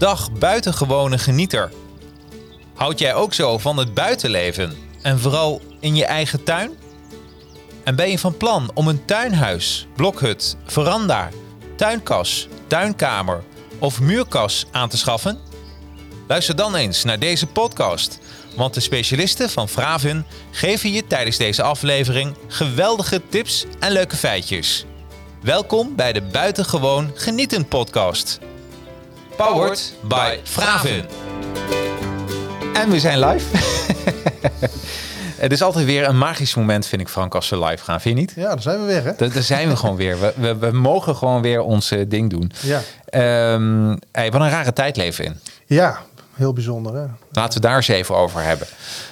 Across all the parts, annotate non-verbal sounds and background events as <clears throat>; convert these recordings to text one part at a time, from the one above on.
Dag buitengewone genieter. Houd jij ook zo van het buitenleven en vooral in je eigen tuin? En ben je van plan om een tuinhuis, blokhut, veranda, tuinkas, tuinkamer of muurkas aan te schaffen? Luister dan eens naar deze podcast, want de specialisten van Fravin geven je tijdens deze aflevering geweldige tips en leuke feitjes. Welkom bij de Buitengewoon Genieten podcast. Powered by Fravin. En we zijn live. <laughs> Het is altijd weer een magisch moment, vind ik, Frank, als we live gaan. Vind je niet? Ja, daar zijn we weer, hè? Daar, daar zijn we gewoon weer. We, we, we mogen gewoon weer ons eh, ding doen. Ja. Ehm hey, wat een rare tijd leven in. Ja, heel bijzonder, hè? Laten we daar eens even over hebben.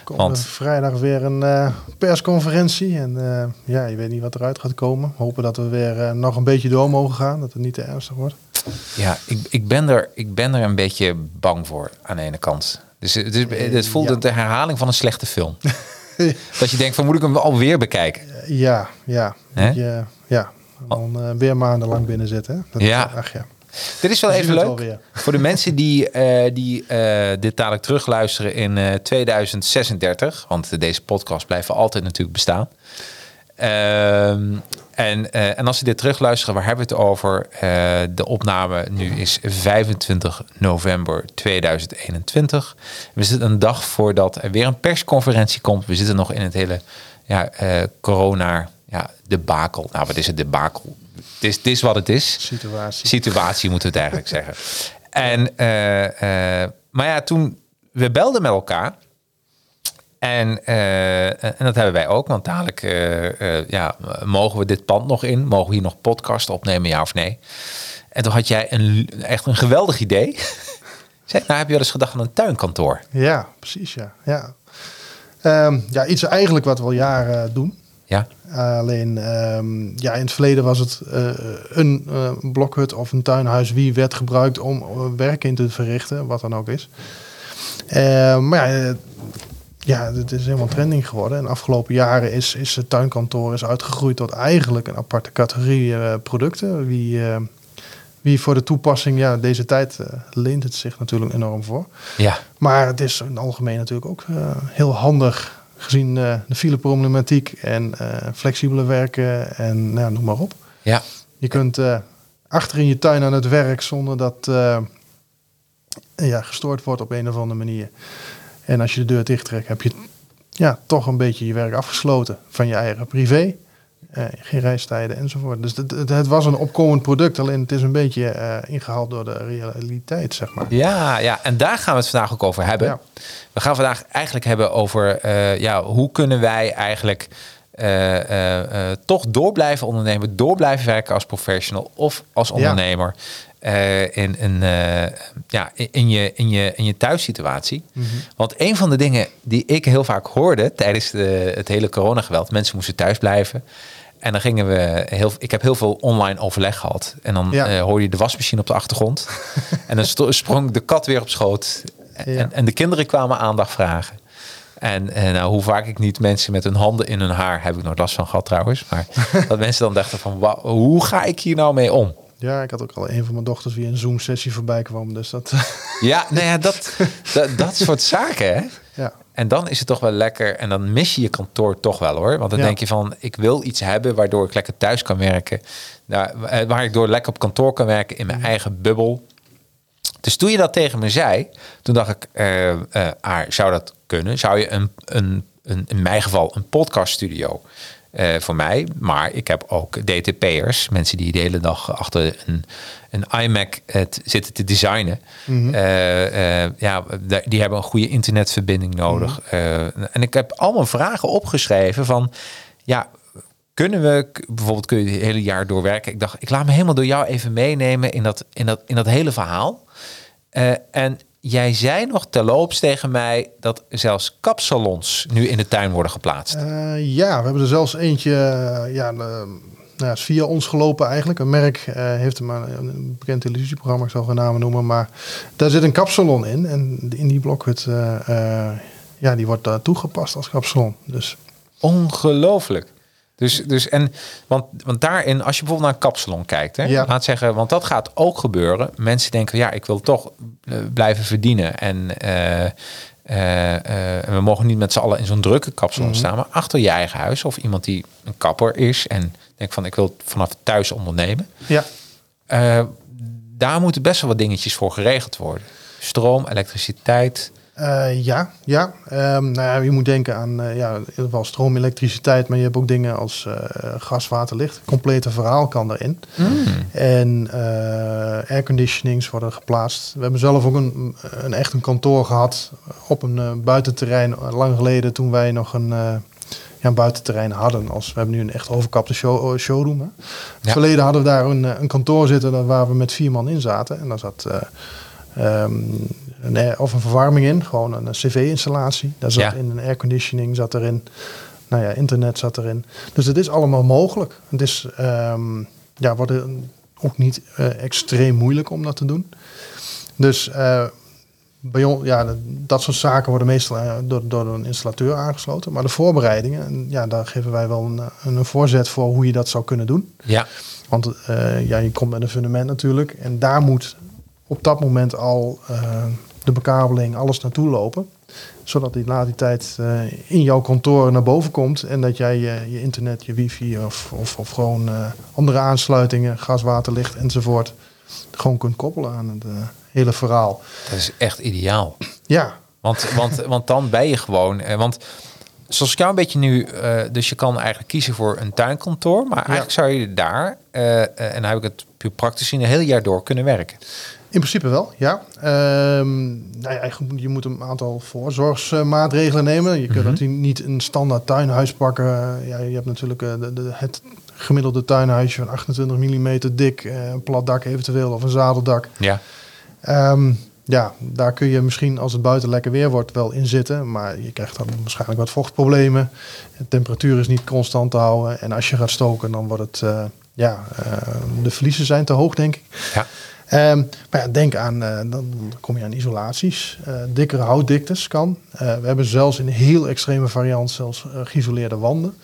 Komt Want- er vrijdag weer een eh, persconferentie. En eh, ja, je weet niet wat eruit gaat komen. Hopen dat we weer eh, nog een beetje door mogen gaan. Dat het niet te ernstig wordt. Ja, ik, ik, ben er, ik ben er een beetje bang voor aan de ene kant. Dus het, is, het voelt ja. de herhaling van een slechte film. <laughs> Dat je denkt van moet ik hem alweer bekijken? Eh, ja, ja. Je, ja. Dan eh, weer maandenlang binnen zitten? Dat Ja. Is, ach ja. Dit is wel We even leuk. Voor de <laughs> mensen die, eh, die eh, dit dadelijk terugluisteren in eh 2036. Want deze podcast blijven altijd natuurlijk bestaan. Ehm, en, eh, en als ze dit terugluisteren, waar hebben we het over? Eh, de opname nu is 25 november 2021. We zitten een dag voordat er weer een persconferentie komt. We zitten nog in het hele ja, eh, corona ja, debakel. Nou, wat is het debakel? Het is, het is wat het is Situatie. situatie, moeten we het eigenlijk zeggen. En, maar ja, toen we belden met elkaar. En, eh, en dat hebben wij ook, want dadelijk eh, eh, ja, mogen we dit pand nog in? Mogen we hier nog podcast opnemen, ja of nee? En toen had jij een, echt een geweldig idee. <laughs> Zeg, nou heb je wel eens gedacht aan een tuinkantoor? Ja, precies, ja. Ja, Ehm, ja iets eigenlijk wat we al jaren doen. Ja, Alleen ehm, ja, in het verleden was het een blokhut of een tuinhuis wie werd gebruikt om werk in te verrichten, wat dan ook is. Eh, maar ja, ja, het is helemaal trending geworden. En de afgelopen jaren is, is het tuinkantoor is uitgegroeid tot eigenlijk een aparte categorie eh, producten. Wie, eh, wie voor de toepassing, ja, deze tijd eh, leent het zich natuurlijk enorm voor. ja, Maar het is in het algemeen natuurlijk ook heel handig gezien de fileproblematiek en flexibele werken en nou, noem maar op. ja. Je kunt achter in je tuin aan het werk zonder dat ja, gestoord wordt op een of andere manier. En als je de deur dicht trekt, heb je ja, toch een beetje je werk afgesloten van je eigen privé. Eh, geen reistijden enzovoort. Dus het, het, het was een opkomend product, alleen het is een beetje eh, ingehaald door de realiteit, zeg maar. Ja, ja, en daar gaan we het vandaag ook over hebben. Ja. We gaan vandaag eigenlijk hebben over eh, ja, hoe kunnen wij eigenlijk toch door blijven ondernemen, door blijven werken als professional of als ondernemer eh, in, in, eh, ja, in, je, in, je, in je thuissituatie. Want een van de dingen die ik heel vaak hoorde tijdens de, het hele coronageweld, mensen moesten thuis blijven. En dan gingen we heel, ik heb heel veel online overleg gehad. En dan Ja. eh, hoorde je de wasmachine op de achtergrond. <laughs> en dan sprong de kat weer op schoot. En, Ja. en de kinderen kwamen aandacht vragen. En, en nou, hoe vaak ik niet mensen met hun handen in hun haar, heb ik nooit last van gehad trouwens. Maar <laughs> dat mensen dan dachten van, hoe ga ik hier nou mee om? Ja, ik had ook al een van mijn dochters via een Zoom-sessie voorbij kwam. Dus dat, <laughs> Ja, nou ja, dat, dat, dat soort zaken hè. ja. En dan is het toch wel lekker. En dan mis je je kantoor toch wel hoor. Want dan Ja. denk je van, ik wil iets hebben waardoor ik lekker thuis kan werken. Nou, eh, waar ik door lekker op kantoor kan werken in mijn eigen bubbel. Dus toen je dat tegen me zei, toen dacht ik, eh, eh, ah, zou dat kunnen? Zou je een, een, een, in mijn geval een podcaststudio eh, voor mij, maar ik heb ook DTP'ers, mensen die de hele dag achter een, een iMac het zitten te designen. Eh, eh, ja, die hebben een goede internetverbinding nodig. Eh, en ik heb allemaal vragen opgeschreven van, ja, kunnen we bijvoorbeeld kun je het hele jaar doorwerken? Ik dacht, ik laat me helemaal door jou even meenemen in dat, in dat, in dat hele verhaal. En jij zei nog terloops tegen mij dat zelfs kapsalons nu in de tuin worden geplaatst. Eh, ja, we hebben er zelfs eentje, eh, ja, de- nou, is via ons gelopen eigenlijk. Een merk eh, heeft hem een, een bekend televisieprogramma, ik zal geen namen noemen, maar daar zit een kapsalon in. En in die blokhut, eh, eh, ja, die wordt toegepast als kapsalon. Dus Ongelooflijk. Dus, dus en, want, want daarin, als je bijvoorbeeld naar een kapsalon kijkt, hè, Ja. laat zeggen, want dat gaat ook gebeuren. Mensen denken, ja, ik wil toch eh, blijven verdienen. En eh, eh, en we mogen niet met z'n allen in zo'n drukke kapsalon Mhm. staan, maar achter je eigen huis of iemand die een kapper is en denkt van, ik wil vanaf thuis ondernemen. Ja, daar moeten best wel wat dingetjes voor geregeld worden. Stroom, elektriciteit. Eh, ja, ja. Ehm, nou ja, je moet denken aan eh, ja, in ieder geval stroom, elektriciteit, maar je hebt ook dingen als eh, gas, water, licht. Het complete verhaal kan erin. En eh airconditionings worden geplaatst. We hebben zelf ook een, een echt een kantoor gehad op een buitenterrein lang geleden toen wij nog een, ja, een buitenterrein hadden. Als, we hebben nu een echt overkapte show, showroom. Hè. Ja. verleden hadden we daar een, een kantoor zitten waar we met vier man in zaten. En daar zat eh, ehm, een, air- of een verwarming in, gewoon een cv-installatie. Daar zat Ja. in een airconditioning zat erin. Nou ja, internet zat erin. Dus het is allemaal mogelijk. Het is ehm, ja, wordt ook niet eh, extreem moeilijk om dat te doen. Dus eh, bij ons, ja, dat- soort zaken worden meestal eh, door, door een installateur aangesloten. Maar de voorbereidingen, en ja, daar geven wij wel een, een, voorzet voor hoe je dat zou kunnen doen. Ja, Want eh, ja, je komt met een fundament natuurlijk. En daar moet op dat moment al eh, de bekabeling, alles naartoe lopen. Zodat die na die tijd eh, in jouw kantoor naar boven komt. En dat jij je, je internet, je wifi of, of, of gewoon eh, andere aansluitingen, gas, water, licht enzovoort. Gewoon kunt koppelen aan het eh, hele verhaal. dat is echt ideaal. Ja, Want, want, want dan ben je gewoon. want zoals ik jou een beetje nu. dus je kan eigenlijk kiezen voor een tuinkantoor. Maar eigenlijk zou je daar. en dan heb ik het puur praktisch in een heel jaar door kunnen werken. In principe wel, ja. Ehm, nou ja, je moet- je moet een aantal voorzorgsmaatregelen nemen. Je kunt natuurlijk niet een standaard tuinhuis pakken. Ja, je hebt natuurlijk eh, de, de, het gemiddelde tuinhuisje van 28 mm dik, eh, een plat dak eventueel of een zadeldak. Ja. Ehm, ja, daar kun je misschien als het buiten lekker weer wordt wel in zitten. Maar je krijgt dan waarschijnlijk wat vochtproblemen. De temperatuur is niet constant te houden. En als je gaat stoken, dan wordt het... eh, ja, de verliezen zijn te hoog, denk ik. Ja. Ehm, maar ja, denk aan, eh, dan kom je aan isolaties. Eh, dikkere houtdiktes kan. Eh, we hebben zelfs in een heel extreme variant zelfs geïsoleerde wanden.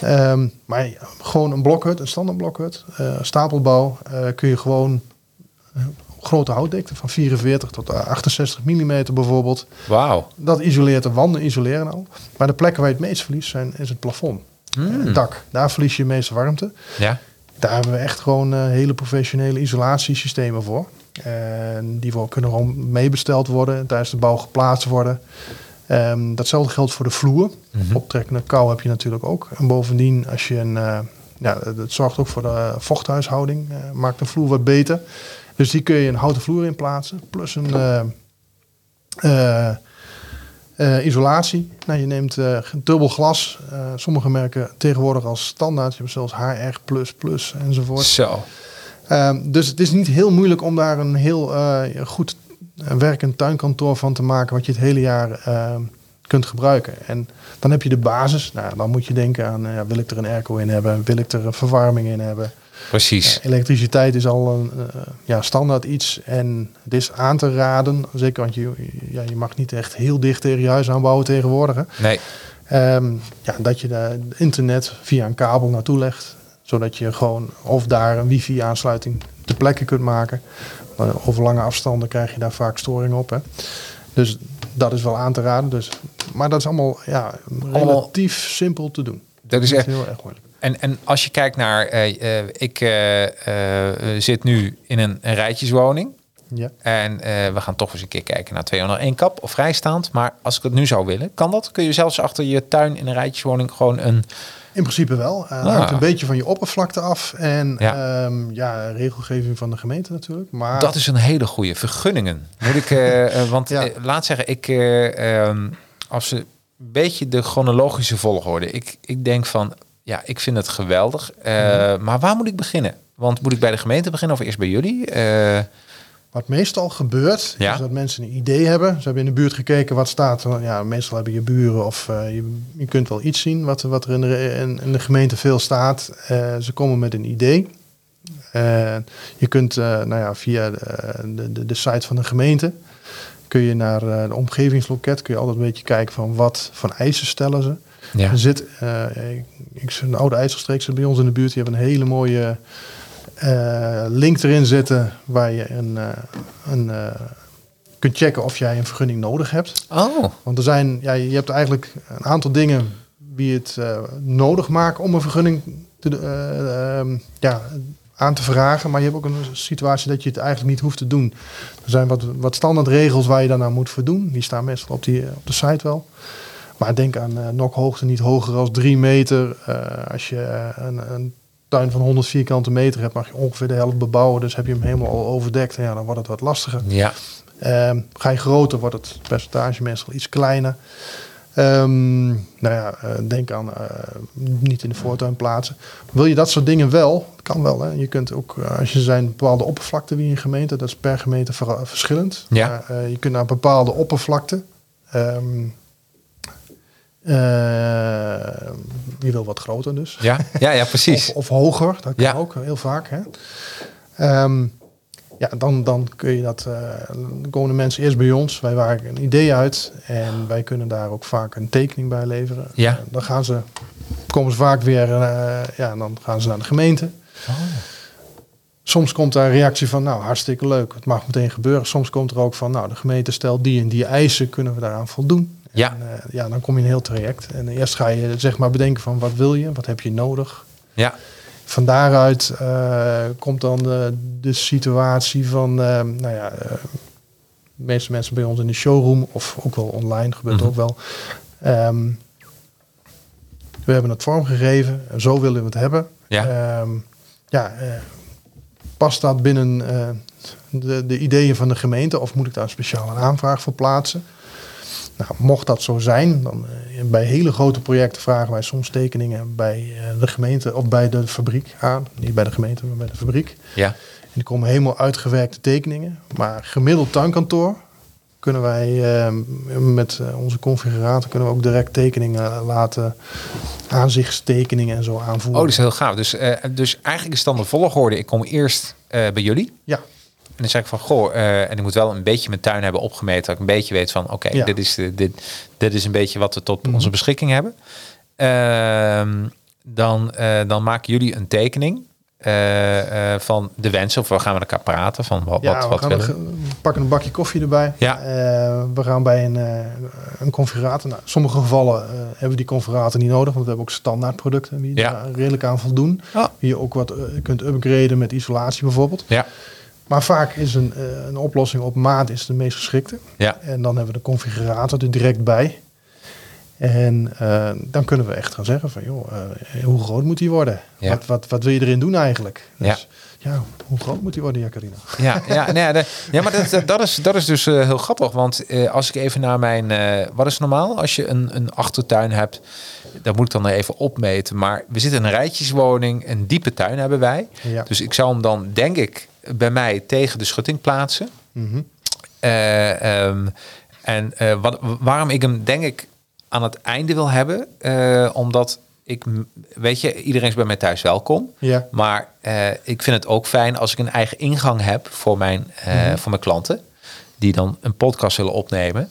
Ehm, maar gewoon een blokhut, een standaard blokhut, stapelbouw, kun je gewoon grote houtdikte van 44 tot eh, 68 mm bijvoorbeeld. Wauw. Dat isoleert de wanden, isoleren al. Maar de plekken waar je het meest verliest zijn, is het plafond. Hmm. Het dak, daar verlies je de meeste warmte. Ja. Daar hebben we echt gewoon eh, hele professionele isolatiesystemen voor. En die kunnen gewoon meebesteld worden, tijdens de bouw geplaatst worden. Ehm, datzelfde geldt voor de vloer. Mhm. Optrekkende kou heb je natuurlijk ook. En bovendien, als je een, eh, ja, het zorgt ook voor de vochthuishouding, eh, maakt de vloer wat beter. Dus die kun je een houten vloer in plaatsen, plus een eh, isolatie. Nou, je neemt eh, dubbel glas. Eh, sommige merken tegenwoordig als standaard. Je hebt zelfs HR++ enzovoort. Zo. Ehm, dus het is niet heel moeilijk om daar een heel goed werkend tuinkantoor van te maken, wat je het hele jaar ehm, kunt gebruiken. En dan heb je de basis. Nou, dan moet je denken aan, wil ik er een airco in hebben? Wil ik er een verwarming in hebben? Precies. Eh, elektriciteit is al een eh, ja, standaard iets. En het is aan te raden, zeker want je, ja, je mag niet echt heel dicht tegen je huis aanbouwen tegenwoordig. hè. Nee. Ehm, ja, dat je de internet via een kabel naartoe legt. Zodat je gewoon of daar een wifi-aansluiting ter plekke kunt maken. Maar over lange afstanden krijg je daar vaak storing op. Hè. Dus dat is wel aan te raden. Dus, maar dat is allemaal, ja, relatief simpel te doen. Dat is echt. heel erg moeilijk. En, en als je kijkt naar, eh, eh, ik eh, zit nu in een, een rijtjeswoning. Ja. En we gaan toch eens een keer kijken naar 201 kap of vrijstaand. Maar als ik het nu zou willen, kan dat? Kun je zelfs achter je tuin in een rijtjeswoning gewoon een... In principe wel. Uh, Ah. hangt een beetje van je oppervlakte af. En Ja. ja, ja regelgeving van de gemeente natuurlijk. Maar Dat is een hele goede vergunningen. Moet ik, <laughs> want Ja. laat zeggen, ik, eh, ehm, als ze een beetje de chronologische volgorde. Ik, ik denk van, ja, ik vind het geweldig. Eh, Mhm. Maar waar moet ik beginnen? Want moet ik bij de gemeente beginnen of eerst bij jullie? Eh, Wat meestal gebeurt, Ja. is dat mensen een idee hebben. Ze hebben in de buurt gekeken wat staat. Ja, meestal hebben je buren of eh, je, je kunt wel iets zien wat, wat er in de, in, in de gemeente veel staat. Ze komen met een idee. Je kunt nou ja, via de, de, de, site van de gemeente kun je naar de omgevingsloket. Kun je altijd een beetje kijken van wat van eisen stellen ze. Ja. Er zit, eh, ik, een oude IJsselstreek zit bij ons in de buurt. Die hebben een hele mooie eh, link erin zitten waar je een, eh, een, kunt checken of jij een vergunning nodig hebt. Oh, Want er zijn, ja, je hebt eigenlijk een aantal dingen die het nodig maken om een vergunning te, eh, ehm, ja, aan te vragen. Maar je hebt ook een situatie dat je het eigenlijk niet hoeft te doen. Er zijn wat, wat standaard regels waar je daarna moet voor doen. Die staan meestal op, die, op de site wel. Maar denk aan uh, nokhoogte niet hoger dan 3 meter. Eh, als je eh, een, een tuin van 100 vierkante meter hebt, mag je ongeveer de helft bebouwen. Dus heb je hem helemaal al overdekt. En ja, dan wordt het wat lastiger. ja. Ehm, ga je groter, wordt het percentage meestal iets kleiner. Ehm, nou ja, eh, denk aan eh, niet in de voortuin plaatsen. Wil je dat soort dingen wel? Kan wel. Hè? Je kunt ook, eh, als je zijn bepaalde oppervlakte wie in een gemeente, dat is per gemeente ver- verschillend. Ja. Eh, je kunt naar bepaalde oppervlakte. ehm, eh, je wil wat groter dus. Ja, ja, ja precies. <laughs> Of, of hoger, dat kan Ja. ook heel vaak. Hè? Ehm, ja, dan, dan kun je dat. eh, dan komen de mensen eerst bij ons. Wij werken een idee uit en wij kunnen daar ook vaak een tekening bij leveren. Ja. Eh, dan gaan ze, komen ze vaak weer. eh, ja, dan gaan ze naar de gemeente. Soms komt daar een reactie van, nou hartstikke leuk, het mag meteen gebeuren. Soms komt er ook van, nou de gemeente stelt die en die eisen, kunnen we daaraan voldoen? Ja. En, eh, ja, dan kom je in een heel traject. En eerst ga je zeg maar bedenken van, wat wil je, wat heb je nodig? Ja, Van daaruit eh, komt dan de, de situatie van, eh, nou ja, de meeste mensen bij ons in de showroom of ook wel online gebeurt Mhm. ook wel. Ehm, we hebben het vormgegeven, en zo willen we het hebben. Ja. Ehm, ja, past dat binnen de, de ideeën van de gemeente of moet ik daar een aanvraag voor plaatsen? Nou, mocht dat zo zijn, dan eh, bij hele grote projecten vragen wij soms tekeningen bij eh, de gemeente of bij de fabriek aan. Niet bij de gemeente, maar bij de fabriek. ja. En die komen helemaal uitgewerkte tekeningen. Maar gemiddeld tuinkantoor kunnen wij eh, met onze configurator kunnen we ook direct tekeningen laten, aanzichtstekeningen en zo aanvoeren. Oh, dat is heel gaaf. Dus, dus eigenlijk is het dan de volgorde. Ik kom eerst bij jullie. Ja, En dan zeg ik van, goh, eh, en ik moet wel een beetje mijn tuin hebben opgemeten. Dat ik een beetje weet van, oké, Ja. dit, is dit, dit is een beetje wat we tot Mhm. onze beschikking hebben. Ehm, dan, eh, dan maken jullie een tekening eh, van de wensen. Of we gaan met elkaar praten van wat, ja wat, we, wat gaan willen. we pakken een bakje koffie erbij. Ja. We gaan bij een, een configurator. Nou, in sommige gevallen hebben we die configurator niet nodig, want we hebben ook standaard producten die Ja. daar redelijk aan voldoen. Ah. Die je ook wat kunt upgraden met isolatie bijvoorbeeld. Ja, Maar vaak is een, eh, een oplossing op maat is de meest geschikte. ja, En dan hebben we de configurator er direct bij. En eh, dan kunnen we echt gaan zeggen van, joh, eh, hoe groot moet die worden? Ja. Wat, wat, wat wil je erin doen eigenlijk? Ja. Dus, ja, hoe groot moet die worden, Jacarina? ja, ja, nee, de- ja maar dat, dat, is, dat is dus heel grappig. Want als ik even naar mijn... wat is normaal als je een, een achtertuin hebt? Dat moet ik dan even opmeten. Maar we zitten in een rijtjeswoning. Een diepe tuin hebben wij. Ja. Dus ik zou hem dan, denk ik, bij mij tegen de schutting plaatsen. Mhm. Eh, ehm, en eh, wat, waarom ik hem, denk ik, aan het einde wil hebben. eh, omdat ik, weet je, iedereen is bij mij thuis welkom. Ja. Maar ik vind het ook fijn als ik een eigen ingang heb voor mijn, Mhm. voor mijn klanten. Die dan een podcast willen opnemen.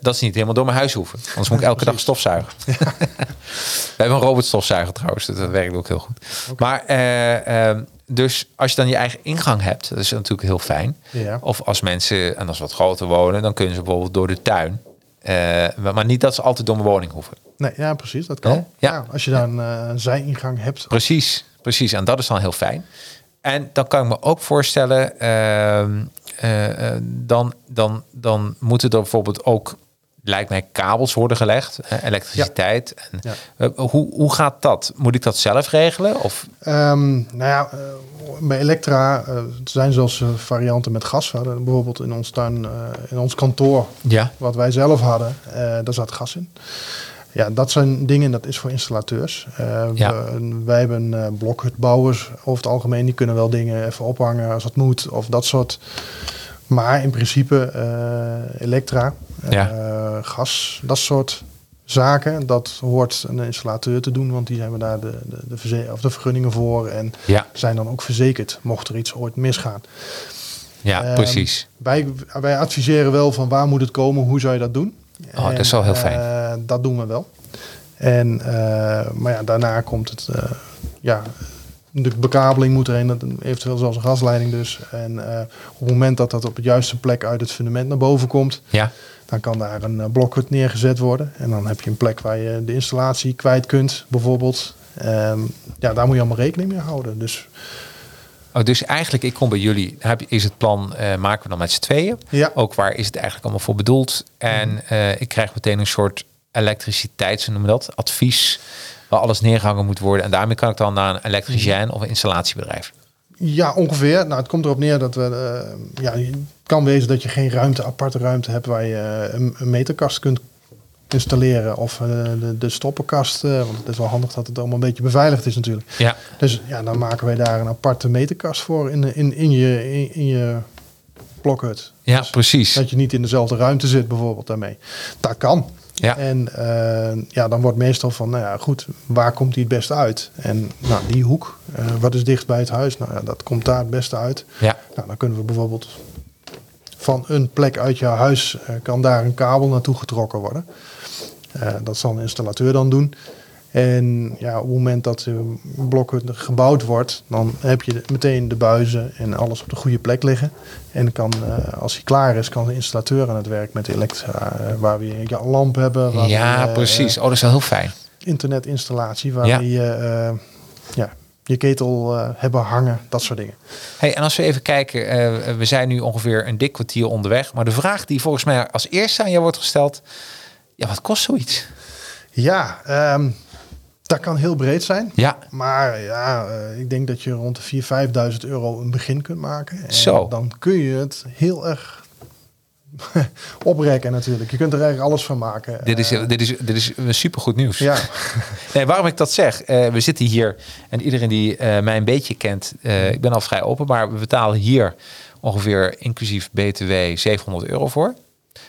Dat ze niet helemaal door mijn huis hoeven. Anders moet ik <laughs> elke dag stofzuigen. <laughs> We hebben een robotstofzuiger trouwens. dus Dat werkt ook heel goed. Maar eh, ehm, dus als je dan je eigen ingang hebt. Dat is natuurlijk heel fijn. Ja. Of als mensen, en als wat groter wonen. Dan kunnen ze bijvoorbeeld door de tuin. Eh, maar niet dat ze altijd door mijn woning hoeven. Nee, ja, precies, dat kan. Ja. Ja. als je daar een, eh, een zijingang hebt. Precies, precies. En dat is dan heel fijn. En dan kan ik me ook voorstellen, ehm, eh, eh, dan, dan, dan moeten er bijvoorbeeld ook, lijkt mij, kabels worden gelegd, eh, elektriciteit. En, Ja. eh, hoe, hoe gaat dat? Moet ik dat zelf regelen? Of, Ehm, nou ja, eh, bij Elektra er zijn zelfs varianten met gas. Hadden bijvoorbeeld in ons tuin, in ons kantoor, ja, wat wij zelf hadden, daar zat gas in. Ja, dat zijn dingen, dat is voor installateurs. Ja. we, wij hebben blokhutbouwers over het algemeen, die kunnen wel dingen even ophangen als het moet, of dat soort. Maar in principe eh, elektra, eh, Ja. gas, dat soort zaken, dat hoort een installateur te doen, want die hebben daar de, de, de, of de vergunningen voor en ja, zijn dan ook verzekerd, mocht er iets ooit misgaan. ja Ehm, precies. Wij, wij adviseren wel van waar moet het komen, hoe zou je dat doen? Oh, dat is wel heel fijn. eh, dat doen we wel. En, maar ja, daarna komt het, ja, de bekabeling moet erin, dat- eventueel zelfs een gasleiding dus. En eh, op het moment dat dat op de juiste plek uit het fundament naar boven komt, Ja, dan kan daar een eh, blokhut neergezet worden. En dan heb je een plek waar je de installatie kwijt kunt, bijvoorbeeld. Ehm, ja, daar moet je allemaal rekening mee houden. Dus oh, dus eigenlijk, ik kom bij jullie. Heb, is het plan, eh, maken we dan met z'n tweeën? ja, Ook waar is het eigenlijk allemaal voor bedoeld? En eh, ik krijg meteen een soort elektriciteits, noemen dat? Advies, waar alles neergehangen moet worden. En daarmee kan ik dan naar een elektricien of een installatiebedrijf. Ja, ongeveer. Nou, het komt erop neer dat we. eh, ja, het kan wezen dat je geen ruimte, aparte ruimte hebt waar je eh, een, een meterkast kunt installeren. Of eh, de, de stoppenkast. want het is wel handig dat het allemaal een beetje beveiligd is natuurlijk. Ja, Dus ja, dan maken wij daar een aparte meterkast voor in, in, in, je, in, in je blokhut. ja Dus precies. Dat je niet in dezelfde ruimte zit bijvoorbeeld daarmee. Dat kan. Ja. En eh, ja, dan wordt meestal van, nou ja, goed, waar komt die het beste uit? En nou, die hoek, eh, wat is dicht bij het huis? Nou ja, dat komt daar het beste uit. Ja, Nou, dan kunnen we bijvoorbeeld van een plek uit jouw huis, eh, kan daar een kabel naartoe getrokken worden. Dat zal een installateur dan doen. En ja, op het moment dat de blokhut gebouwd wordt, dan heb je meteen de buizen en alles op de goede plek liggen. En kan, eh, als hij klaar is, kan de installateur aan het werk met de elektra, eh, waar we ja, een lamp hebben. Waar ja we, eh, precies. Oh, dat is wel heel fijn. internetinstallatie, waar Ja. je, ja, je ketel hebben hangen, dat soort dingen. Hey, en als we even kijken, we zijn nu ongeveer een dik kwartier onderweg. Maar de vraag die volgens mij als eerste aan jou wordt gesteld, ja, wat kost zoiets? Ja, ehm, dat kan heel breed zijn. Ja, Maar ja, eh, ik denk dat je rond de 4.000, 5.000 euro een begin kunt maken. En Zo. Dan kun je het heel erg <laughs> oprekken natuurlijk. Je kunt er eigenlijk alles van maken. dit is, Eh, dit is, dit is supergoed nieuws. ja, <laughs> Nee, waarom ik dat zeg, eh, we zitten hier en iedereen die mij een beetje kent, ik ben al vrij open, maar we betalen hier ongeveer inclusief BTW 700 euro voor.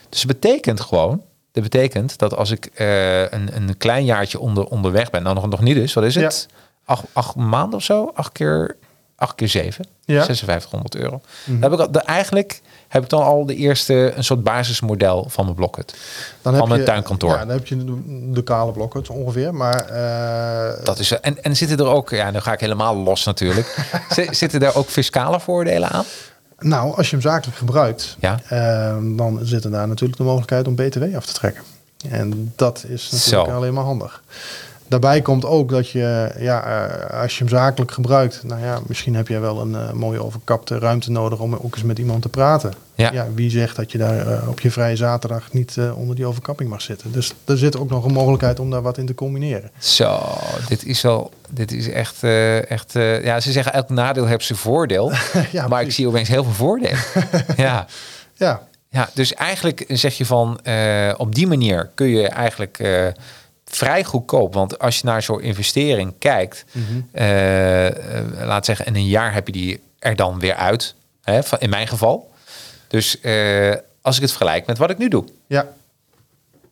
Dus het betekent gewoon, dat betekent dat als ik eh, een, een klein jaartje onder, onderweg ben, nou nog, nog niet dus, wat is het? Acht, acht maanden of zo? Acht keer, acht keer zeven? Ja. 5600 euro. Mhm. Dan heb ik al, de, eigenlijk heb ik dan al de eerste, een soort basismodel van mijn blokhut. dan Van een tuinkantoor. Ja, dan heb je de, de kale blokken ongeveer. Maar eh, Dat is, en, en zitten er ook, ja, nu ga ik helemaal los natuurlijk. <laughs> Zitten daar ook fiscale voordelen aan? Nou, als je hem zakelijk gebruikt, Ja. eh, dan zit er daar natuurlijk de mogelijkheid om BTW af te trekken. En dat is natuurlijk Zo. alleen maar handig. Daarbij komt ook dat je, ja, eh, als je hem zakelijk gebruikt, nou ja, misschien heb jij wel een eh, mooie overkapte ruimte nodig om ook eens met iemand te praten. Ja. wie zegt dat je daar eh, op je vrije zaterdag niet onder die overkapping mag zitten? Dus er zit ook nog een mogelijkheid om daar wat in te combineren. Zo, dit is wel, dit is echt, echt ja, ze zeggen elk nadeel heeft zijn voordeel. <laughs> ja, maar ik zie opeens heel veel voordelen. <laughs> ja. Ja, ja, dus eigenlijk zeg je van, op die manier kun je eigenlijk vrij goedkoop. Want als je naar zo'n investering kijkt, Mhm. eh, eh, laat zeggen, in een jaar heb je die er dan weer uit. Hè, in mijn geval. Dus eh, als ik het vergelijk met wat ik nu doe. ja.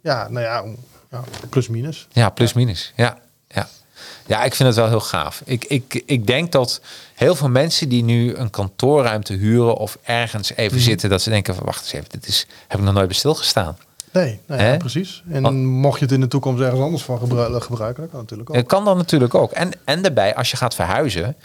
Ja, nou ja, ja plus minus. Ja, plus minus. Ja, ja. ja, ik vind het wel heel gaaf. Ik, ik, ik denk dat heel veel mensen die nu een kantoorruimte huren of ergens even Mhm. zitten, dat ze denken van wacht eens even, dit is, heb ik nog nooit bij stilgestaan. Nee, ja, precies. En Want- mocht je het in de toekomst ergens anders van gebru- gebruiken, dat kan natuurlijk ook. Het kan dan natuurlijk ook. En, en daarbij, als je gaat verhuizen,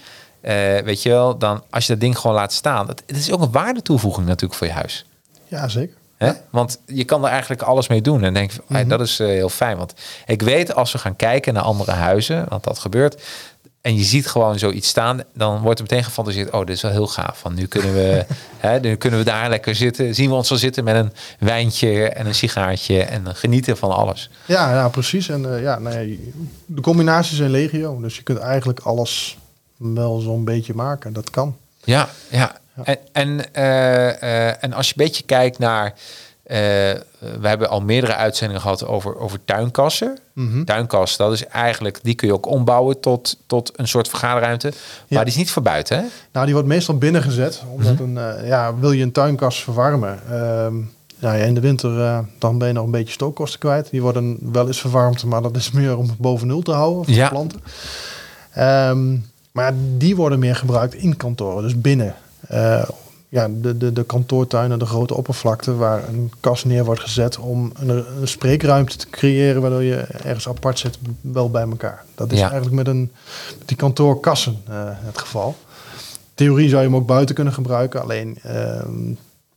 eh, weet je wel, dan als je dat ding gewoon laat staan, dat, het is ook een waarde-toevoeging natuurlijk voor je huis. Ja, zeker. Hè? Want je kan er eigenlijk alles mee doen. En denk ah, dat is eh, heel fijn. Want ik weet als we gaan kijken naar andere huizen, want dat gebeurt. En je ziet gewoon zoiets staan, dan wordt er meteen gefantaseerd. Oh, dit is wel heel gaaf. Van nu kunnen we, <laughs> hè, nu kunnen we daar lekker zitten. Zien we ons wel zitten met een wijntje en een sigaartje en genieten van alles. Ja, ja precies. En eh, ja, nou ja, de combinaties zijn legio. Dus je kunt eigenlijk alles wel zo'n beetje maken. Dat kan. Ja, ja. En, en, eh, eh, en als je een beetje kijkt naar. Eh, we hebben al meerdere uitzendingen gehad over, over tuinkassen. Mhm. Tuinkas, dat is eigenlijk, die kun je ook ombouwen tot, tot een soort vergaderruimte. Maar Ja. die is niet voor buiten, hè? Nou, die wordt meestal binnengezet. Omdat Mhm. een, eh, ja, wil je een tuinkas verwarmen. ehm, nou ja, in de winter eh, dan ben je nog een beetje stookkosten kwijt. Die worden wel eens verwarmd, maar dat is <laughs> meer om het boven nul te houden voor Ja. de planten. Ehm, maar die worden meer gebruikt in kantoren, dus binnen. Ja, de, de, de kantoortuinen, de grote oppervlakte waar een kast neer wordt gezet om een, een spreekruimte te creëren waardoor je ergens apart zit, wel bij elkaar. Dat is Ja. eigenlijk met, een, met die kantoorkassen eh, het geval. Theorie zou je hem ook buiten kunnen gebruiken, alleen ehm,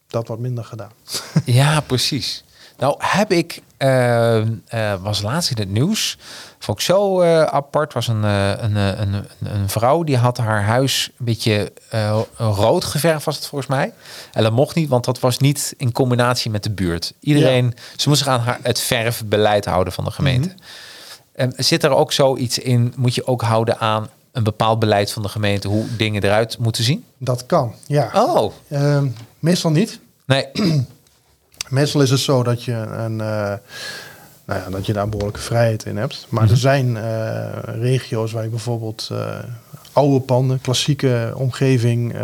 dat wordt minder gedaan. <laughs> Ja, precies. Nou heb ik, eh, eh, was laatst in het nieuws, vond ik zo eh, apart, was een, eh, een, een, een, vrouw die had haar huis een beetje rood geverfd was het volgens mij. En dat mocht niet, want dat was niet in combinatie met de buurt. Iedereen, ze moest zich aan haar, het verfbeleid houden van de gemeente. En zit er ook zoiets in, moet je ook houden aan een bepaald beleid van de gemeente, hoe dingen eruit moeten zien? Dat kan, ja. Oh, Ehm, meestal niet. nee. <clears throat> Meestal is het zo dat je, een, eh, nou ja, dat je daar behoorlijke vrijheid in hebt. Maar er zijn eh, regio's waar je bijvoorbeeld eh, oude panden, klassieke omgeving,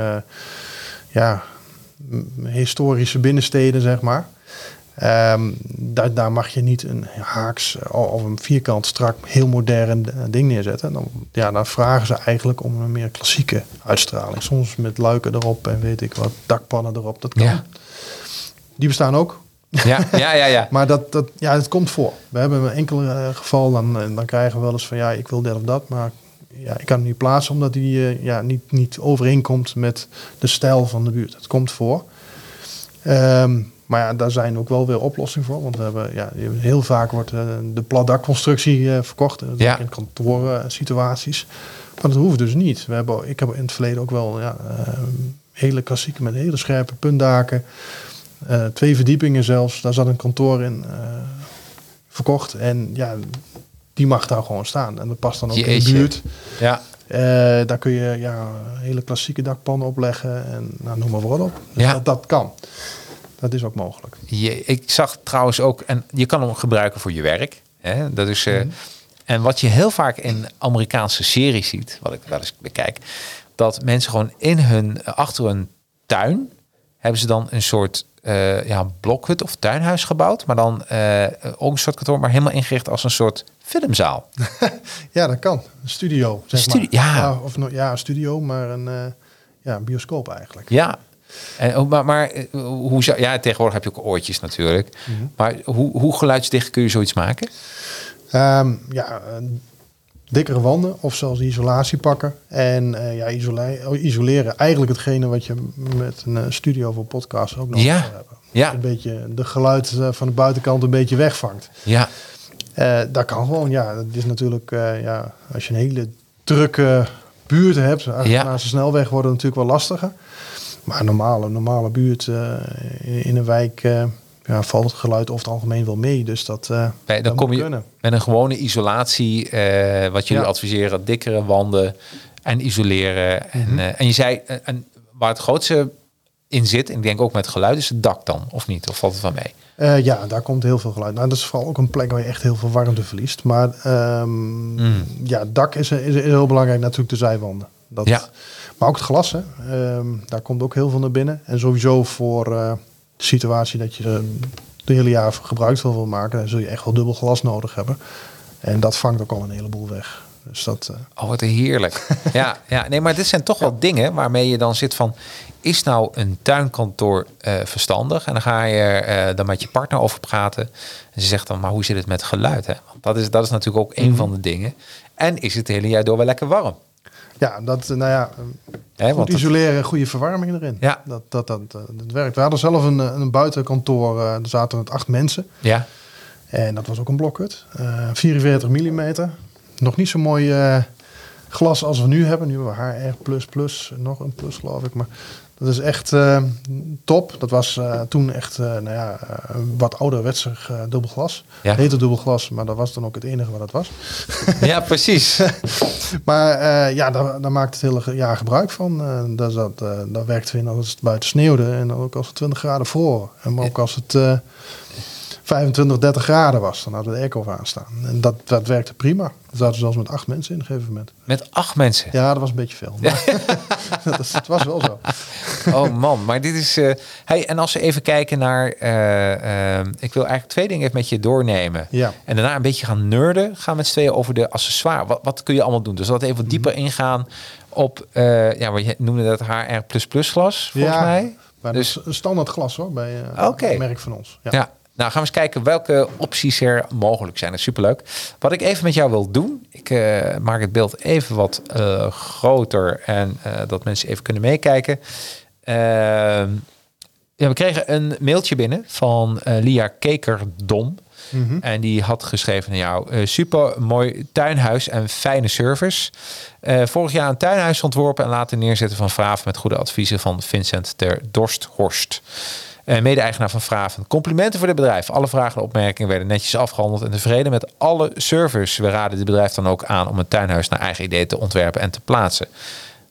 ja, historische binnensteden, zeg maar. Ehm, daar, daar mag je niet een haaks of een vierkant strak heel modern ding neerzetten. Dan, ja, dan vragen ze eigenlijk om een meer klassieke uitstraling. Soms met luiken erop en weet ik wat, dakpannen erop. Dat kan. Ja. Die bestaan ook. Ja, ja, ja, ja. <laughs> Maar dat, dat, ja, het komt voor. We hebben een enkel eh, geval, dan, eh, dan krijgen we wel eens van ja, ik wil dit of dat, maar ja, ik kan hem niet plaatsen omdat die eh, ja, niet, niet overeenkomt met de stijl van de buurt. Het komt voor. Ehm, maar ja, daar zijn ook wel weer oplossingen voor. Want we hebben, ja, heel vaak wordt de platdakconstructie eh, verkocht. Dat Ja. in kantoorensituaties. Maar dat hoeft dus niet. We hebben, ik heb in het verleden ook wel ja, eh, hele klassieke met hele scherpe puntdaken. Eh, twee verdiepingen zelfs. Daar zat een kantoor in eh, verkocht. En ja, die mag daar gewoon staan. En dat past dan ook in Jeetje. de buurt. ja. Eh, daar kun je ja, hele klassieke dakpannen opleggen. En nou, noem maar wat op. Dus Ja. dat, dat kan. Dat is ook mogelijk. Je, ik zag trouwens ook, en je kan hem gebruiken voor je werk. Hè? Dat is, eh, En wat je heel vaak in Amerikaanse series ziet, wat ik wel eens bekijk, dat mensen gewoon in hun, achter hun tuin, hebben ze dan een soort eh, ja, blokhut of tuinhuis gebouwd. Maar dan eh, ook een soort kantoor, maar helemaal ingericht als een soort filmzaal. <laughs> Ja, dat kan. Een studio, zeg Studio, maar. ja. of no- ja, een studio, maar een, eh, ja, een bioscoop eigenlijk. Ja. En, maar, maar hoe zou, ja, tegenwoordig heb je ook oortjes natuurlijk. Maar hoe, hoe geluidsdicht kun je zoiets maken? Ehm, ja, dikkere wanden of zelfs isolatie pakken. En eh, ja, isoleren. Eigenlijk hetgene wat je met een eh, studio voor podcast ook nog Ja. zou hebben. Ja. Een beetje de geluid eh, van de buitenkant een beetje wegvangt. Ja, dat kan gewoon, ja. Het is natuurlijk, ja, als je een hele drukke buurt hebt, Ja. naast de snelweg wordt het natuurlijk wel lastiger. Maar een normale, normale buurt in, in een wijk ja, valt het geluid over het algemeen wel mee. Dus dat, eh Nee, dan dat kom je kunnen. met een gewone isolatie, eh, wat jullie Ja. adviseren, dikkere wanden en isoleren. En, Mhm. eh, en je zei, en waar het grootste in zit, en ik denk ook met geluid, is het dak dan, of niet? Of valt het van mee? Ja, daar komt heel veel geluid. Nou, dat is vooral ook een plek waar je echt heel veel warmte verliest. Maar Mm. ja, dak is, is, is heel belangrijk natuurlijk de zijwanden. Dat, Ja. Maar ook het glas, hè. Ehm, daar komt ook heel veel naar binnen. En sowieso voor situatie dat je er de hele jaar gebruik van wil maken, dan zul je echt wel dubbel glas nodig hebben. En dat vangt ook al een heleboel weg. Dus dat, eh, Oh, wat heerlijk. <laughs> ja, ja, nee, maar dit zijn toch wel dingen waarmee je dan zit van... is nou een tuinkantoor eh, verstandig? En dan ga je er dan met je partner over praten. En ze zegt dan, maar hoe zit het met geluid? Hè? Want dat is, dat is natuurlijk ook een Mhm. van de dingen. En is het hele jaar door wel lekker warm? Ja, dat, eh, nou ja, Hè? goed Want het- isoleren, goede verwarming erin. Ja. Dat, dat, dat, eh, dat werkt. We hadden zelf een, eh, een buitenkantoor, eh, er zaten met acht mensen. ja, En dat was ook een blokhut. Eh 44 mm. Nog niet zo mooi eh, glas als we nu hebben. Nu hebben we HR++, nog een plus geloof ik. Maar dat is echt eh, top. Dat was eh, toen echt eh, nou ja, wat ouderwetser uh, dubbel glas. Ja. Heette dubbel glas, maar dat was dan ook het enige wat het was. <laughs> ja, precies. <laughs> Maar ja, daar, daar maakt het hele jaar gebruik van. Eh dat, dat, eh, daar werkt we in als het buiten sneeuwde en ook als het 20 graden voor. En maar ook als het 25, 30 graden was, dan hadden we de airco aanstaan. En dat, dat werkte prima. Er zaten zelfs met acht mensen in een gegeven moment. Met acht mensen? Ja, dat was een beetje veel. Maar <laughs> <laughs> dat, is- het was wel zo. Oh man, maar dit is... eh hey, en als we even kijken naar... eh, eh, ik wil eigenlijk twee dingen even met je doornemen. Ja. En daarna een beetje gaan nerden. Gaan met z'n tweeën over de accessoire. Wat, wat kun je allemaal doen? Dus dat even wat dieper Mhm. ingaan op... ja, wat je noemde dat HR++ glas, volgens ja, mij. Maar Dus- een standaard glas hoor, bij een merk van ons. Ja. Ja. Nou, gaan we eens kijken welke opties er mogelijk zijn. Dat is superleuk. Wat ik even met jou wil doen, ik eh, maak het beeld even wat eh, groter en eh, dat mensen even kunnen meekijken. Ehm, ja, we kregen een mailtje binnen van Lia Kekerdom. Mhm. En die had geschreven naar jou: super mooi tuinhuis en fijne service. Vorig jaar een tuinhuis ontworpen en laten neerzetten van Vraven met goede adviezen van Vincent ter Dorsthorst. Eh, mede-eigenaar van Vraven. Complimenten voor dit bedrijf. Alle vragen en opmerkingen werden netjes afgehandeld en tevreden met alle service. We raden dit bedrijf dan ook aan om een tuinhuis naar eigen idee te ontwerpen en te plaatsen.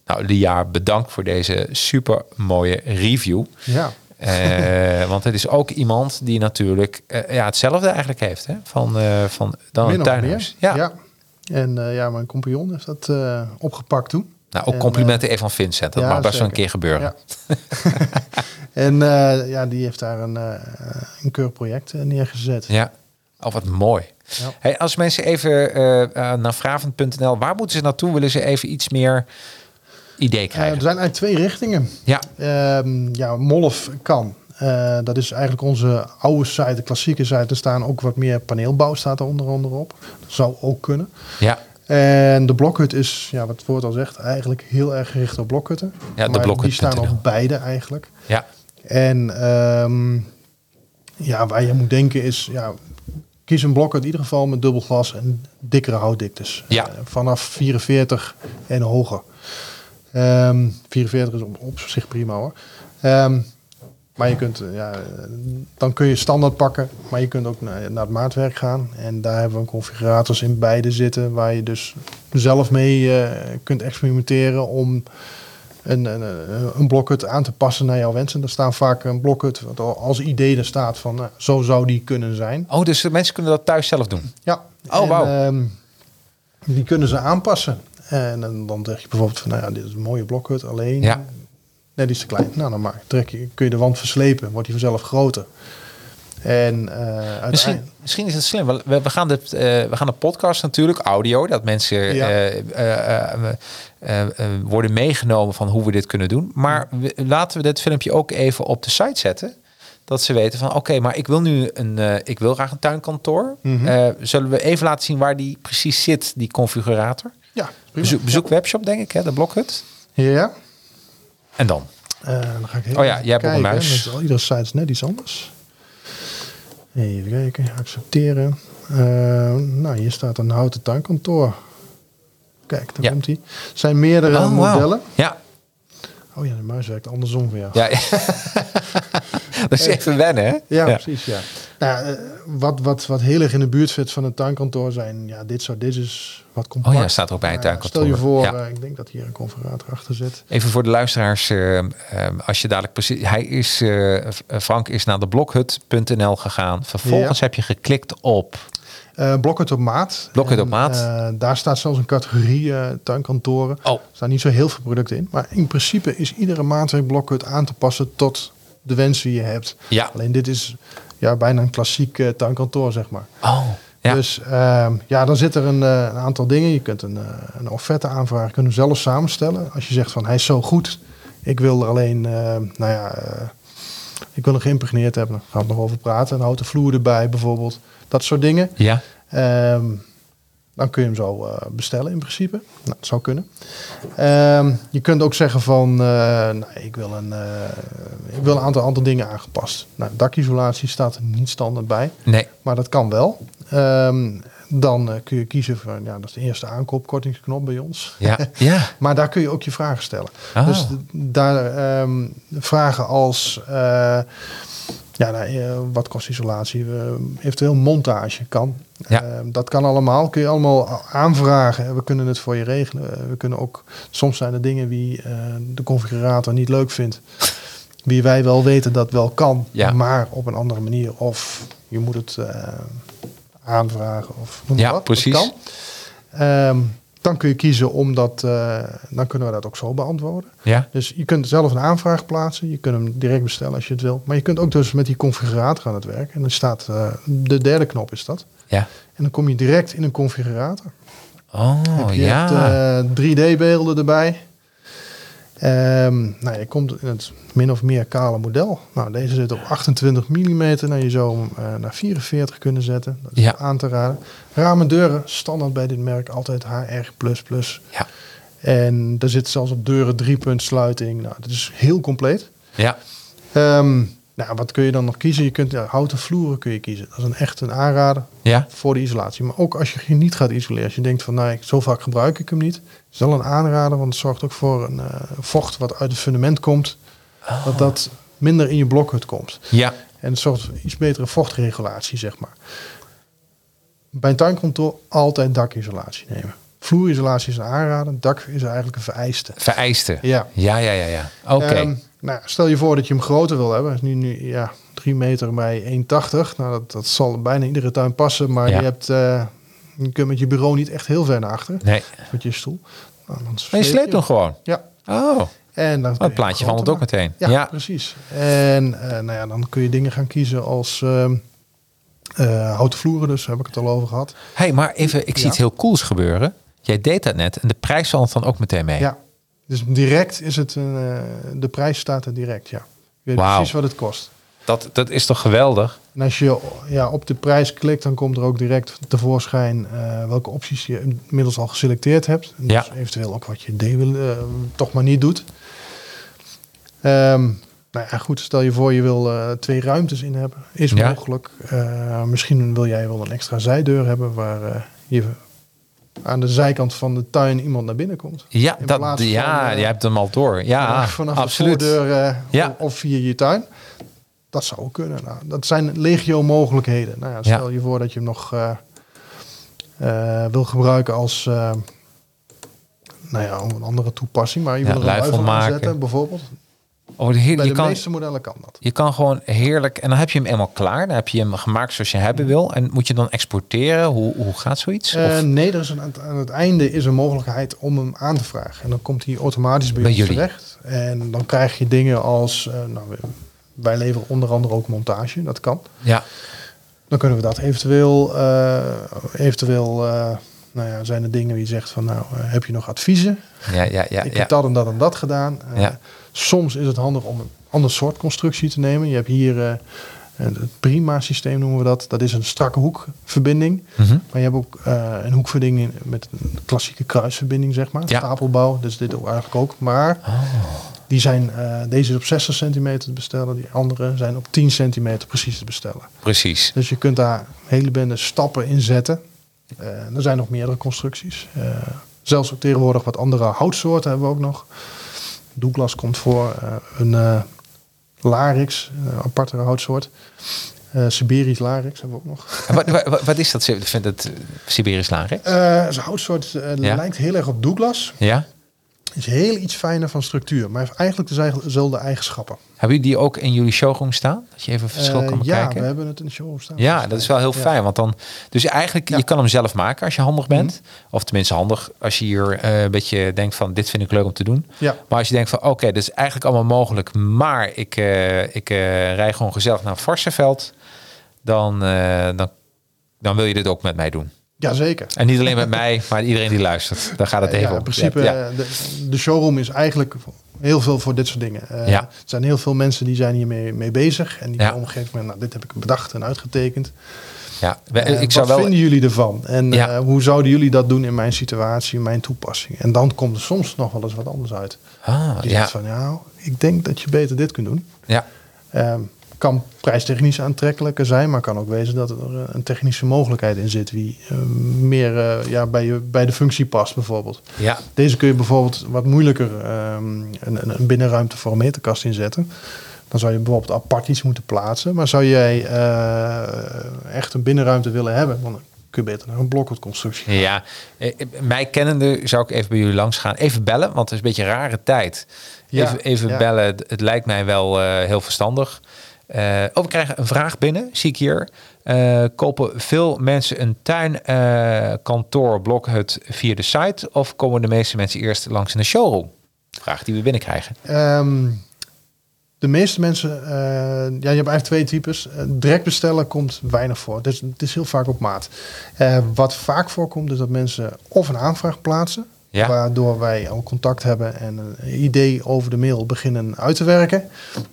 Nou, Lia, bedankt voor deze super mooie review. Ja. Eh, want het is ook iemand die natuurlijk eh, ja, hetzelfde eigenlijk heeft hè? Van, eh, van dan Min een tuinhuis. Ja. ja. En ja, mijn compagnon heeft dat opgepakt toen. Nou, ook En, complimenten even van Vincent. Dat ja, mag best wel een keer gebeuren. Ja. <laughs> en eh, ja, die heeft daar een, eh een keurig project eh, neergezet. Ja. Oh, wat mooi. Ja. Hey, als mensen even eh, eh, naar vraven.nl, waar moeten ze naartoe? Willen ze even iets meer idee Eh, krijgen? er zijn eigenlijk twee richtingen. ja, Ehm, ja, Molf kan. Eh, dat is eigenlijk onze oude site, de klassieke site. Er staan ook wat meer paneelbouw staat er onder andere op. Dat zou ook kunnen. ja, En de blokhut is, ja, wat het woord al zegt, eigenlijk heel erg gericht op blokhutten. Ja, de Maar die staan op beide eigenlijk. ja, En ehm, ja, waar je moet denken is, ja, kies een blokhut in ieder geval met dubbel glas en dikkere houtdiktes. Ja. Eh, vanaf 44 en hoger. Ehm 44 is op, op zich prima hoor. Ehm, maar je kunt, ja, dan kun je standaard pakken, maar je kunt ook naar, naar het maatwerk gaan. En daar hebben we configurators in beide zitten, waar je dus zelf mee eh, kunt experimenteren om een, een, een- blokhut aan te passen naar jouw wensen. Er staan vaak een blokhut wat al als idee er staat van, nou, zo zou die kunnen zijn. Oh, dus de mensen kunnen dat thuis zelf doen. Ja. Oh, wauw. ehm, die kunnen ze aanpassen. En, dan- dan zeg je bijvoorbeeld van, nou ja, dit is een mooie blokhut, alleen Ja. Net iets te klein. Nou, dan maar trek je, kun je de wand verslepen, wordt die vanzelf groter. En eh. Misschien, misschien is het slim. We, we, gaan de, eh, we gaan de podcast natuurlijk, audio, dat mensen Ja. eh, eh, eh, eh, eh, worden meegenomen van hoe we dit kunnen doen. Maar we- laten we dit filmpje ook even op de site zetten. Dat ze weten van oké, maar ik wil nu een, eh, ik wil graag een tuinkantoor. Mhm. Eh, zullen we even laten zien waar die precies zit, die configurator? Ja, prima. Bezoek, bezoek webshop, denk ik, hè, de blokhut. Ja. En dan? Eh, dan ga ik even Oh ja, jij hebt ook een muis. Met- Iedere site is net iets anders. Even kijken, accepteren. Eh, nou, hier staat een houten tuinkantoor. Kijk, daar Ja. komt hij. Er zijn meerdere Oh, modellen. Ja, Oh ja, de muis werkt andersom voor jou. ja. <laughs> dat is even wennen, hè? Ja, precies, ja. Nou, eh, wat, wat, wat heel erg in de buurt zit van een tuinkantoor zijn, ja, dit soort, dit is wat compact. Oh ja, staat ook bij een tuinkantoor. Stel je voor, Ja. eh, ik denk dat hier een configurator achter zit. Even voor de luisteraars, eh, als je dadelijk precies... Hij is, Frank is naar de blokhut.nl gegaan. Vervolgens heb je geklikt op... Eh Blokhut op maat. Blokhut op maat. eh, daar staat zelfs een categorie eh, tuinkantoren. Oh. Er staan niet zo heel veel producten in. Maar in principe is iedere maatwerk Blokhut aan te passen tot de wensen die je hebt. Ja. Alleen dit is ja, bijna een klassiek eh, tuinkantoor, zeg maar. Oh, ja. Dus ehm, ja, dan zit er een, eh, een aantal dingen. Je kunt een, eh, een offerte aanvragen, kunt hem zelf samenstellen. Als je zegt van hij is zo goed, ik wil er alleen, eh, nou ja, eh, ik wil hem geïmpregneerd hebben. Dan gaan we nog over praten. Een houten vloer erbij bijvoorbeeld. Dat soort dingen. ja. Ehm, dan kun je hem zo eh, bestellen in principe. Nou, dat zou kunnen. Ehm, je kunt ook zeggen van, eh, nou, ik, wil een, eh, ik wil een aantal andere dingen aangepast. Nou, dakisolatie staat er niet standaard bij. Nee. Maar dat kan wel. Ehm, dan kun je kiezen voor, ja, dat is de eerste aankoopkortingsknop bij ons. Ja. <laughs> ja. Maar daar kun je ook je vragen stellen. Ah. Dus daar vragen als, ja, nou, eh, wat kost isolatie, eventueel montage kan. Ja. Ehm, dat kan allemaal, kun je allemaal aanvragen. We kunnen het voor je regelen. Eh, We kunnen ook, soms zijn er dingen die eh, de configurator niet leuk vindt. Wie wij wel weten dat wel kan, Ja. maar op een andere manier. Of je moet het aanvragen of noem Ja, maar wat. Dat precies. kan. Ehm, dan kun je kiezen om dat, eh, dan kunnen we dat ook zo beantwoorden. Ja? Dus je kunt zelf een aanvraag plaatsen. Je kunt hem direct bestellen als je het wil. Maar je kunt ook dus met die configurator aan het werk. En dan staat eh, de derde knop is dat. Ja. En dan kom je direct in een configurator. Oh, je ja. hebt eh, 3D-beelden erbij. Ehm, nou, je komt in het min of meer kale model. Nou, deze zit op 28 mm. Nou, je zou hem eh, naar 44 kunnen zetten. Dat is Ja. aan te raden. Ramen en deuren, standaard bij dit merk, altijd HR++. ja. En daar zit zelfs op deuren driepunt sluiting. Nou, dat is heel compleet. Ja. Ehm, nou, wat kun je dan nog kiezen? Je kunt ja, houten vloeren kun je kiezen. Dat is een echt een aanrader Ja. voor de isolatie. Maar ook als je niet gaat isoleren. Als je denkt van, nou, ik- zo vaak gebruik ik hem niet. is wel een aanrader, want het zorgt ook voor een eh, vocht wat uit het fundament komt. Dat dat minder in je blokhut komt. Ja. En het zorgt voor iets betere vochtregulatie, zeg maar. Bij een tuinkantoor altijd dakisolatie nemen. Vloerisolatie is een aanrader. Dak is eigenlijk een vereiste. Vereisten. Ja. Ja, ja, ja, ja. Oké. Ehm, nou, stel je voor dat je hem groter wil hebben. Nu, nu ja, 3 meter bij 1,80. Nou, dat, dat zal bijna iedere tuin passen. Maar Ja. je, hebt, eh, je kunt met je bureau niet echt heel ver naar achter. nee. Met je stoel. Nou, dan Maar je sleep sleept hem gewoon. Ja. Oh, En dan het je plaatje groter verandert ook meteen. Ja, Ja. precies. En eh, nou ja, dan kun je dingen gaan kiezen als eh, houten vloeren. Dus daar heb ik het al over gehad. hey, maar even, ik zie iets heel cools gebeuren. Jij deed dat net en de prijs valt dan ook meteen mee. Ja. Dus direct is het, een, eh, de prijs staat er direct, ja. Je weet precies wat het kost. Dat, dat is toch geweldig? En als je ja, op de prijs klikt, dan komt er ook direct tevoorschijn eh, welke opties je inmiddels al geselecteerd hebt. En Ja. Dus eventueel ook wat je D wil, eh, toch maar niet doet. Ehm, nou ja, goed, stel je voor je wil twee ruimtes in hebben. Is Ja. mogelijk. Misschien wil jij wel een extra zijdeur hebben waar je aan de zijkant van de tuin iemand naar binnen komt. Ja, dat, ja van, eh, jij hebt hem al door. Ja, vanaf absoluut. de voordeur eh, Ja. of, via je tuin. Dat zou ook kunnen. Nou, dat zijn legio mogelijkheden. Nou ja, stel je voor dat je hem nog eh, wil gebruiken als nou ja, een andere toepassing. Maar je wil er een luifel maken. aanzetten bijvoorbeeld. Oh, heer, Bij de kan, meeste modellen kan dat. je kan gewoon heerlijk... En dan heb je hem eenmaal klaar. Dan heb je hem gemaakt zoals je hebben wil. En moet je dan exporteren? Hoe, hoe gaat zoiets? Eh, nee, er is een, aan het einde is een mogelijkheid om hem aan te vragen. En dan komt hij automatisch bij, Bij ons jullie. terecht. En dan krijg je dingen als... eh, nou, wij- leveren onder andere ook montage. Dat kan. ja, Dan kunnen we dat eventueel, eh, eventueel nou ja, zijn er dingen die je zegt van nou, heb je nog adviezen? ja, ja, ja. ik ja. heb dat en dat en dat gedaan. Ja. Soms is het handig om een ander soort constructie te nemen. Je hebt hier eh, het prima systeem noemen we dat. Dat is een strakke hoekverbinding. Mhm. Maar je hebt ook eh, een hoekverbinding met een klassieke kruisverbinding, zeg maar. Ja. Stapelbouw, dus dit ook eigenlijk ook. Maar Oh. die zijn, eh, deze is op 60 centimeter te bestellen. Die andere zijn op 10 centimeter precies te bestellen. Precies. Dus je kunt daar een hele bende stappen in zetten. Er zijn nog meerdere constructies. Zelfs ook tegenwoordig wat andere houtsoorten hebben we ook nog. Douglas komt voor. eh, een eh, Larix, een aparte houtsoort. Eh Siberisch Larix hebben we ook nog. Wat, wat, wat is dat? Ik vind het Siberisch Het is een houtsoort Ja. lijkt heel erg op Douglas. Ja? Is heel iets fijner van structuur. Maar heeft eigenlijk dezelfde eigenschappen. Hebben jullie die ook in jullie showroom staan? Dat je even verschil Eh, kan ja, bekijken? we hebben het in de show staan. Ja, dat is wel heel Ja. fijn. Want dan, dus eigenlijk, Ja. Mhm. je kan hem zelf maken als je handig bent. Of tenminste handig als je hier eh, een beetje denkt van dit vind ik leuk om te doen. Ja. Maar als je denkt van oké, dit is eigenlijk allemaal mogelijk. Maar ik, eh, ik rij gewoon gezellig naar Varsenveld. Dan, dan, dan wil je dit ook met mij doen. Jazeker. En niet alleen met mij, maar iedereen die luistert. Daar gaat het even ja, in principe, Ja. eh, de, de showroom is eigenlijk heel veel voor dit soort dingen. Eh, Ja. Er zijn heel veel mensen die zijn hiermee mee bezig. En die Ja. op een gegeven moment, nou, dit heb ik bedacht en uitgetekend. Ja, Eh, ik zou wat wel. vinden jullie ervan? En Ja. hoe zouden jullie dat doen in mijn situatie, in mijn toepassing? En dan komt er soms nog wel eens wat anders uit. Ah, Die ja, zegt van, nou, ik denk dat je beter dit kunt doen. ja, Ehm, kan prijstechnisch aantrekkelijker zijn, maar kan ook wezen dat er eh, een technische mogelijkheid in zit die eh, meer eh, ja, bij, je, bij de functie past bijvoorbeeld. ja, Deze kun je bijvoorbeeld wat moeilijker ehm, een, een, binnenruimte voor een meterkast inzetten. Dan zou je bijvoorbeeld apart iets moeten plaatsen. Maar zou jij echt een binnenruimte willen hebben, dan kun je beter naar een blokkenconstructie gaan. ja. Mij kennende zou ik even bij jullie langs gaan. Even bellen, want het is een beetje een rare tijd. Ja, Even, even ja. bellen, het, lijkt mij wel heel verstandig. Eh, oh, we krijgen een vraag binnen, zie ik hier. Eh, kopen veel mensen een tuin, eh, kantoor, blokhut via de site? Of komen de meeste mensen eerst langs in de showroom? Vraag die we binnenkrijgen. Ehm, de meeste mensen, eh, ja, je hebt eigenlijk twee types. Eh, direct bestellen komt weinig voor. Dus het is heel vaak op maat. Eh, wat vaak voorkomt is dat mensen of een aanvraag plaatsen. Ja. Waardoor wij al contact hebben en een idee over de mail beginnen uit te werken.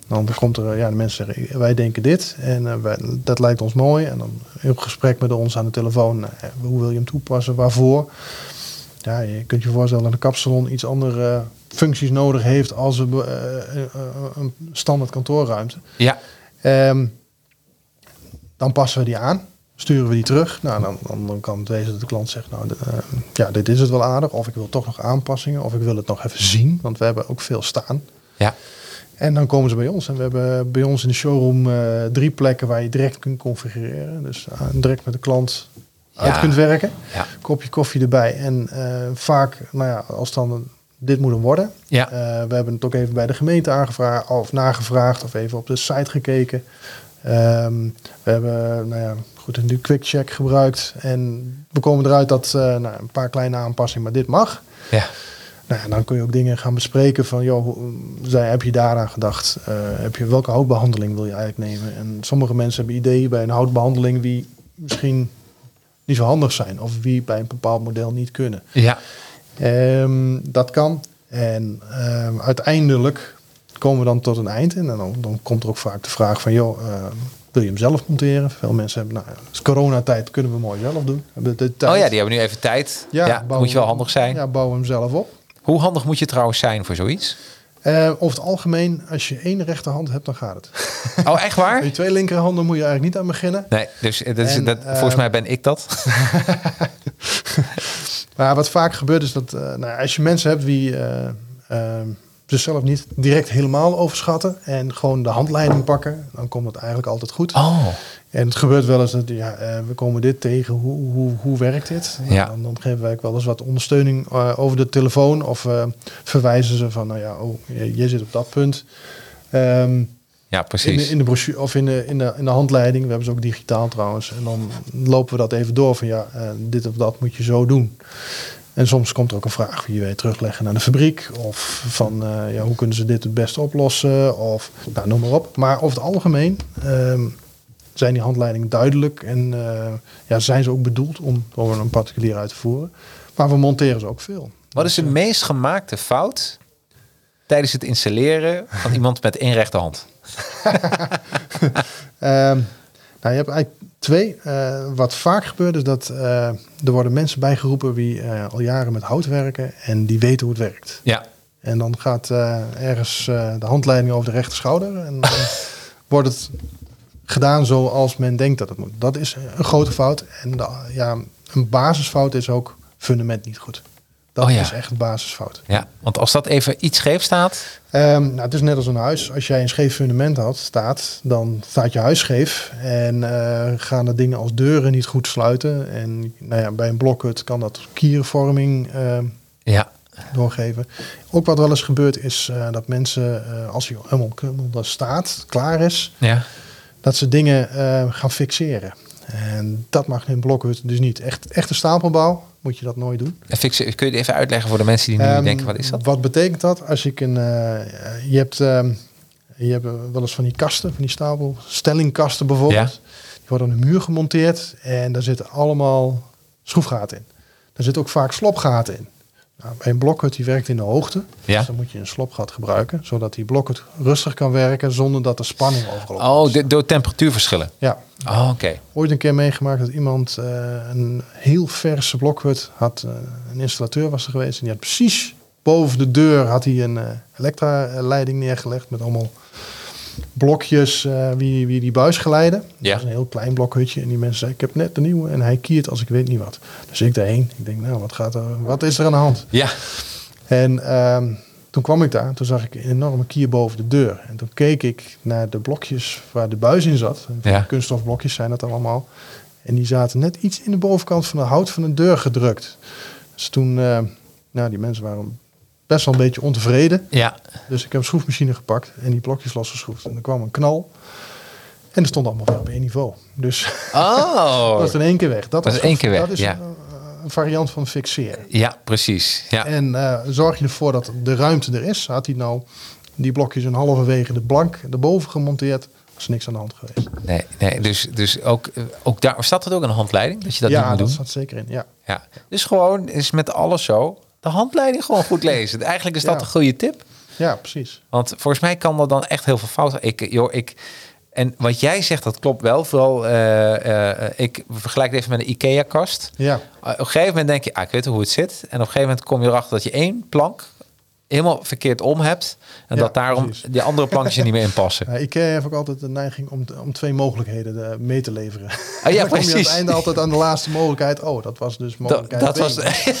Dan komt er, ja, de mensen zeggen, wij denken dit en eh, wij, dat lijkt ons mooi. En dan in gesprek met ons aan de telefoon, eh, hoe wil je hem toepassen, waarvoor. Ja, je kunt je voorstellen dat een kapsalon iets andere eh, functies nodig heeft als een, eh, eh, een standaard kantoorruimte. Ja, Ehm, dan passen we die aan, sturen we die terug. Nou, dan, dan, dan kan het wezen dat de klant zegt, nou, de, eh, ja, dit is het wel aardig. Of ik wil toch nog aanpassingen, of ik wil het nog even zien, want we hebben ook veel staan. ja, En dan komen ze bij ons. En we hebben bij ons in de showroom eh, drie plekken waar je direct kunt configureren. Dus eh, direct met de klant uit kunt werken. ja, Kopje koffie erbij. En vaak, nou ja, als dan dit moet hem worden. ja. We hebben het ook even bij de gemeente aangevraagd of nagevraagd of even op de site gekeken. Ehm, we hebben nou ja, goed, nu QuickCheck gebruikt en we komen eruit dat eh, nou, een paar kleine aanpassingen, maar dit mag. ja. Nou, ja, dan kun je ook dingen gaan bespreken van, joh, zij, heb je daaraan gedacht? Eh, heb je, welke houtbehandeling wil je eigenlijk nemen? En sommige mensen hebben ideeën bij een houtbehandeling die misschien niet zo handig zijn of wie bij een bepaald model niet kunnen. ja. Ehm, dat kan. En ehm, uiteindelijk komen we dan tot een eind. En dan, dan komt er ook vaak de vraag van, joh, ehm, wil je hem zelf monteren? Veel mensen hebben, nou, het is coronatijd, kunnen we mooi zelf doen. Hebben de tijd. Oh ja, die hebben nu even tijd. Ja, moet je wel we- handig zijn. Ja, bouwen hem zelf op. Hoe handig moet je trouwens zijn voor zoiets? Eh, over het algemeen, als je één rechterhand hebt, dan gaat het. <laughs> Oh, echt waar? <laughs> Met je twee linkerhanden moet je eigenlijk niet aan beginnen. Nee, dus eh, dat is, En, dat, eh, volgens mij ben ik dat. <laughs> Maar wat vaak gebeurt is dat nou, als je mensen hebt die eh, zichzelf niet direct helemaal overschatten en gewoon de handleiding pakken, dan komt het eigenlijk altijd goed. Oh, En het gebeurt wel eens dat ja, eh, we komen dit tegen, hoe, hoe, hoe werkt dit? Nou, Ja. dan, dan geven wij ook wel eens wat ondersteuning eh, over de telefoon of eh, verwijzen ze van, nou ja, oh, je, je zit op dat punt. Ehm, ja, in, precies. de, in de brochure of in de, in, de, in de handleiding, we hebben ze ook digitaal trouwens. En dan lopen we dat even door van ja, dit of dat moet je zo doen. En soms komt er ook een vraag wie je weet terugleggen naar de fabriek. Of van eh, ja, hoe kunnen ze dit het beste oplossen? Of nou, noem maar op. Maar over het algemeen ehm, zijn die handleidingen duidelijk. En eh, ja, zijn ze ook bedoeld om door een particulier uit te voeren. Maar we monteren ze ook veel. Wat is de meest gemaakte fout tijdens het installeren van iemand met één rechterhand? <laughs> Ehm, nou, je hebt eigenlijk twee. Eh, wat vaak gebeurt is dat eh, er worden mensen bijgeroepen die eh, al jaren met hout werken en die weten hoe het werkt. Ja, En dan gaat ergens de handleiding over de rechter schouder en dan <laughs> wordt het gedaan zoals men denkt dat het moet. Dat is een grote fout. En ja, een basisfout is ook fundament niet goed. Dat Oh ja. is echt een basisfout. ja, want als dat even iets scheef staat. Ehm, nou, het is net als een huis. Als jij een scheef fundament had, staat, dan staat je huis scheef. En eh, gaan de dingen als deuren niet goed sluiten. En nou ja, bij een blokhut kan dat kierenvorming ehm, Ja, doorgeven. Ook wat wel eens gebeurt is eh, dat mensen, eh, als hij helemaal helemaal staat, klaar is, ja. dat ze dingen gaan fixeren. En dat mag in blokhut dus niet. Echt, echte stapelbouw moet je dat nooit doen. Fixen, kun je het even uitleggen voor de mensen die nu Ehm, denken, wat is dat? Wat betekent dat? Als ik een, eh, je hebt, ehm, je hebt wel eens van die kasten, van die stapel, stellingkasten bijvoorbeeld. Ja. Die worden aan de muur gemonteerd en daar zitten allemaal schroefgaten in. Daar zitten ook vaak slopgaten in. Nou, bij een blokhut die werkt in de hoogte, Ja. dus dan moet je een slopgat gebruiken, zodat die blokhut rustig kan werken zonder dat de spanning overloopt. Oh, de- door temperatuurverschillen. Ja, Oh, oké. ooit een keer meegemaakt dat iemand eh, een heel verse blokhut had. eh, een installateur was er geweest en die had precies boven de deur had hij een eh elektra-leiding neergelegd met allemaal blokjes eh, wie, wie die buis geleiden. Ja. Dat een heel klein blokhutje en die mensen zeiden ik heb net de nieuwe en hij kiert als ik weet niet wat. Dus ik daarheen. Ik denk nou wat gaat er, wat is er aan de hand? Ja, En ehm, toen kwam ik daar, toen zag ik een enorme kier boven de deur. En toen keek ik naar de blokjes waar de buis in zat. Ja. Kunststofblokjes zijn dat allemaal. En die zaten net iets in de bovenkant van de hout van de deur gedrukt. Dus toen, eh, nou die mensen waren best wel een beetje ontevreden. ja. Dus ik heb een schroefmachine gepakt en die blokjes losgeschroefd. En er kwam een knal. En er stond allemaal weer op één niveau. Dus <laughs> Oh, dat is in één keer weg. Dat, Dat is één keer weg, Dat is ja. een, een variant van fixeren. ja, precies. Ja. En eh, zorg je ervoor dat de ruimte er is. Had hij nou die blokjes een halverwege de blank erboven gemonteerd, was niks aan de hand geweest. Nee, nee dus, dus ook, eh, ook daar staat het ook een handleiding dat je dat niet ja, moet dat doen. staat zeker in. Ja. Ja. Dus gewoon is met alles zo. De handleiding gewoon goed lezen. <laughs> Eigenlijk is dat Ja. een goede tip. ja, precies. Want volgens mij kan er dan echt heel veel fout. Ik, joh, ik, en wat jij zegt, dat klopt wel. Vooral, eh, eh, ik vergelijk het even met een IKEA-kast. Ja, Uh, op een gegeven moment denk je, ah, ik weet hoe het zit. En op een gegeven moment kom je erachter dat je één plank helemaal verkeerd om hebt. En Ja, dat daarom precies. die andere plankjes er niet meer in passen. <laughs> Ja, IKEA heeft ook altijd de neiging om, om twee mogelijkheden eh, mee te leveren. Ah, ja, <laughs> Dan kom je aan precies. het einde altijd aan de laatste mogelijkheid. Oh, dat was dus Dat, mogelijkheid dat was, twee.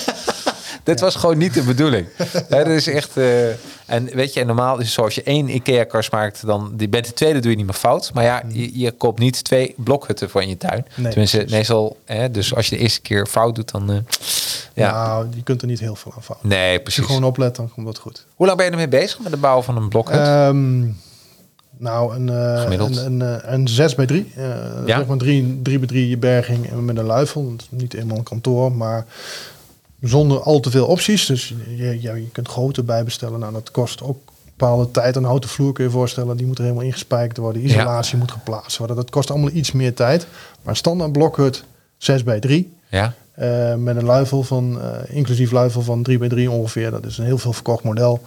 Dit was gewoon niet de bedoeling. Dat is echt. eh, en weet je, en normaal is het zoals je één IKEA-kast maakt, dan die bent de tweede doe je niet meer fout. Maar ja, je, je koopt niet twee blokhutten voor in je tuin. Nee, Tenminste, precies. meestal. Hè, dus als je de eerste keer fout doet, dan. eh, ja. Nou, je kunt er niet heel veel aan fouten. Nee, Als je precies. gewoon oplet, dan komt dat goed. Hoe lang ben je ermee bezig met de bouw van een blokhut? Ehm, nou, een, eh, Gemiddeld. een, een, eh, een 6 bij 3. Uh, Ja. Zeg maar 3, 3 bij 3 berging met een luifel. Dat is Niet eenmaal een kantoor, maar zonder al te veel opties. Dus je, ja, je kunt grootte bijbestellen. Nou, dat kost ook bepaalde tijd. Een houten vloer kun je je voorstellen. Die moet er helemaal ingespijkerd worden. Isolatie moet geplaatst worden. Dat kost allemaal iets meer tijd. Maar standaard blokhut 6 bij 3. ja. Eh, met een luifel van, eh, inclusief luifel van 3 bij 3 ongeveer. Dat is een heel veel verkocht model.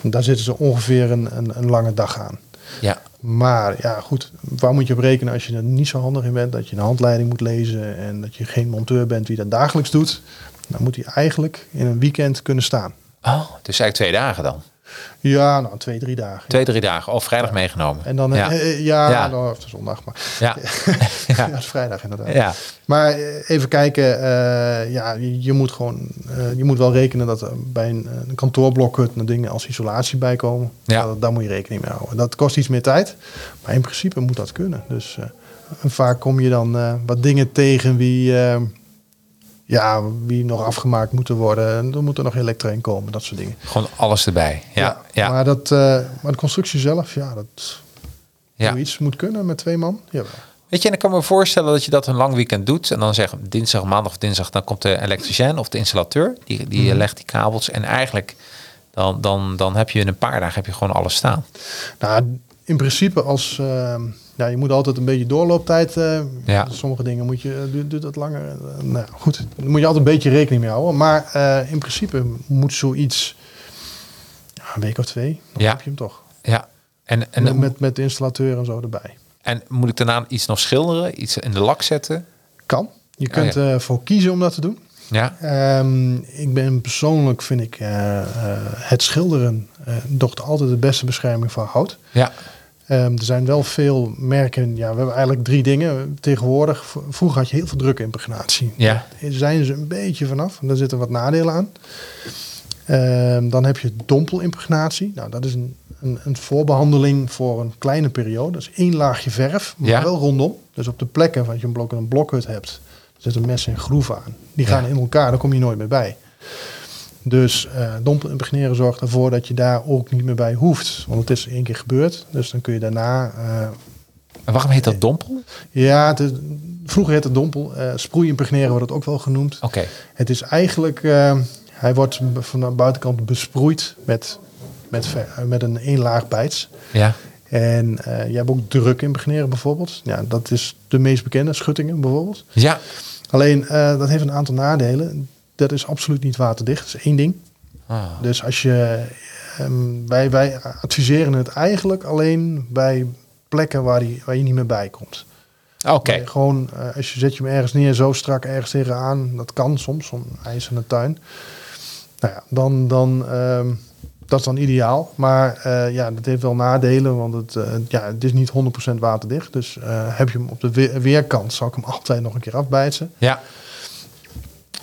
Daar zitten ze ongeveer een, een, een lange dag aan. Ja. Maar ja, goed, waar moet je op rekenen als je er niet zo handig in bent? Dat je een handleiding moet lezen en dat je geen monteur bent die dat dagelijks doet. Dan moet hij eigenlijk in een weekend kunnen staan. Oh, dus eigenlijk twee dagen dan. Ja, nou, twee, drie dagen. Twee, drie dagen. Of vrijdag meegenomen. En dan, ja. ja, uh, ja, Ja. Nou, of de zondag, maar ja. <laughs> ja. dat is vrijdag inderdaad. ja. Maar eh, even kijken, eh, ja, je, je moet gewoon, eh, je moet wel rekenen dat er bij een, een kantoorblokhut er dingen als isolatie bij komen. Ja. Dat- daar moet je rekening mee houden. Dat kost iets meer tijd, maar in principe moet dat kunnen. Dus eh, vaak kom je dan eh, wat dingen tegen wie, eh, ja, wie nog afgemaakt moeten worden. En er moet er nog elektra in komen, dat soort dingen. Gewoon alles erbij. Ja. Ja. Maar, dat, eh, maar de constructie zelf, ja, dat Ja. zoiets moet kunnen met twee man. Ja, Weet je, en ik kan me voorstellen dat je dat een lang weekend doet. En dan zeg dinsdag, maandag of dinsdag, dan komt de elektricien of de installateur. Die, die Mhm. legt die kabels. En eigenlijk, dan, dan, dan heb je in een paar dagen heb je gewoon alles staan. Nou, in principe als... eh, ja, je moet altijd een beetje doorlooptijd... eh, Ja. Sommige dingen moet je, eh, duurt, duurt dat langer. Eh, nou goed, daar moet je altijd een beetje rekening mee houden. Maar in principe moet zoiets... Ja, een week of twee, dan Ja. heb je hem toch. Ja. En, en, met, met, met de installateur en zo erbij. en moet ik daarna iets nog schilderen? Iets in de lak zetten? Kan. Je Oh, kunt ja. eh voor kiezen om dat te doen. Ja. Ehm, ik ben persoonlijk, vind ik, het schilderen toch altijd de beste bescherming voor hout. Ja. Ehm, er zijn wel veel merken. Ja, we hebben eigenlijk drie dingen tegenwoordig. Vroeger had je heel veel drukimpregnatie. Ja. Daar zijn ze een beetje vanaf. Daar zitten wat nadelen aan. Ehm, dan heb je dompelimpregnatie. Nou, dat is een, een, een voorbehandeling voor een kleine periode. Dat is één laagje verf, maar Ja. wel rondom. Dus op de plekken waar je een blok een blokhut hebt, zitten messen en groeven aan. Die Ja. gaan in elkaar, daar kom je nooit meer bij. Dus eh dompelimpregneren zorgt ervoor dat je daar ook niet meer bij hoeft. Want het is één keer gebeurd. Dus dan kun je daarna... eh, En waarom heet dat dompel? ja, het is- vroeger heette het dompel. eh sproeimpregneren wordt het ook wel genoemd. Oké. Het is eigenlijk... eh, hij wordt van de buitenkant besproeid met, met, eh, met een één laag bijts. Ja. En eh, je hebt ook druk impregneren bijvoorbeeld. Ja, dat is de meest bekende, schuttingen bijvoorbeeld. Ja. Alleen, eh, dat heeft een aantal nadelen. Dat is absoluut niet waterdicht. Dat is één ding. Ah. Dus als je, ehm, wij, wij adviseren het eigenlijk alleen bij plekken waar, die, waar je niet meer bij komt. Oké. Waar je Gewoon, eh, als je zet je hem ergens neer, zo strak ergens tegenaan, dat kan soms, zo'n ijs in de tuin. Nou ja, dan, dan, ehm, dat is dan ideaal. Maar eh, ja, dat heeft wel nadelen, want het, eh, ja, het is niet 100% waterdicht. Dus heb je hem op de we- weerkant, zal ik hem <laughs> altijd nog een keer afbijten. Ja.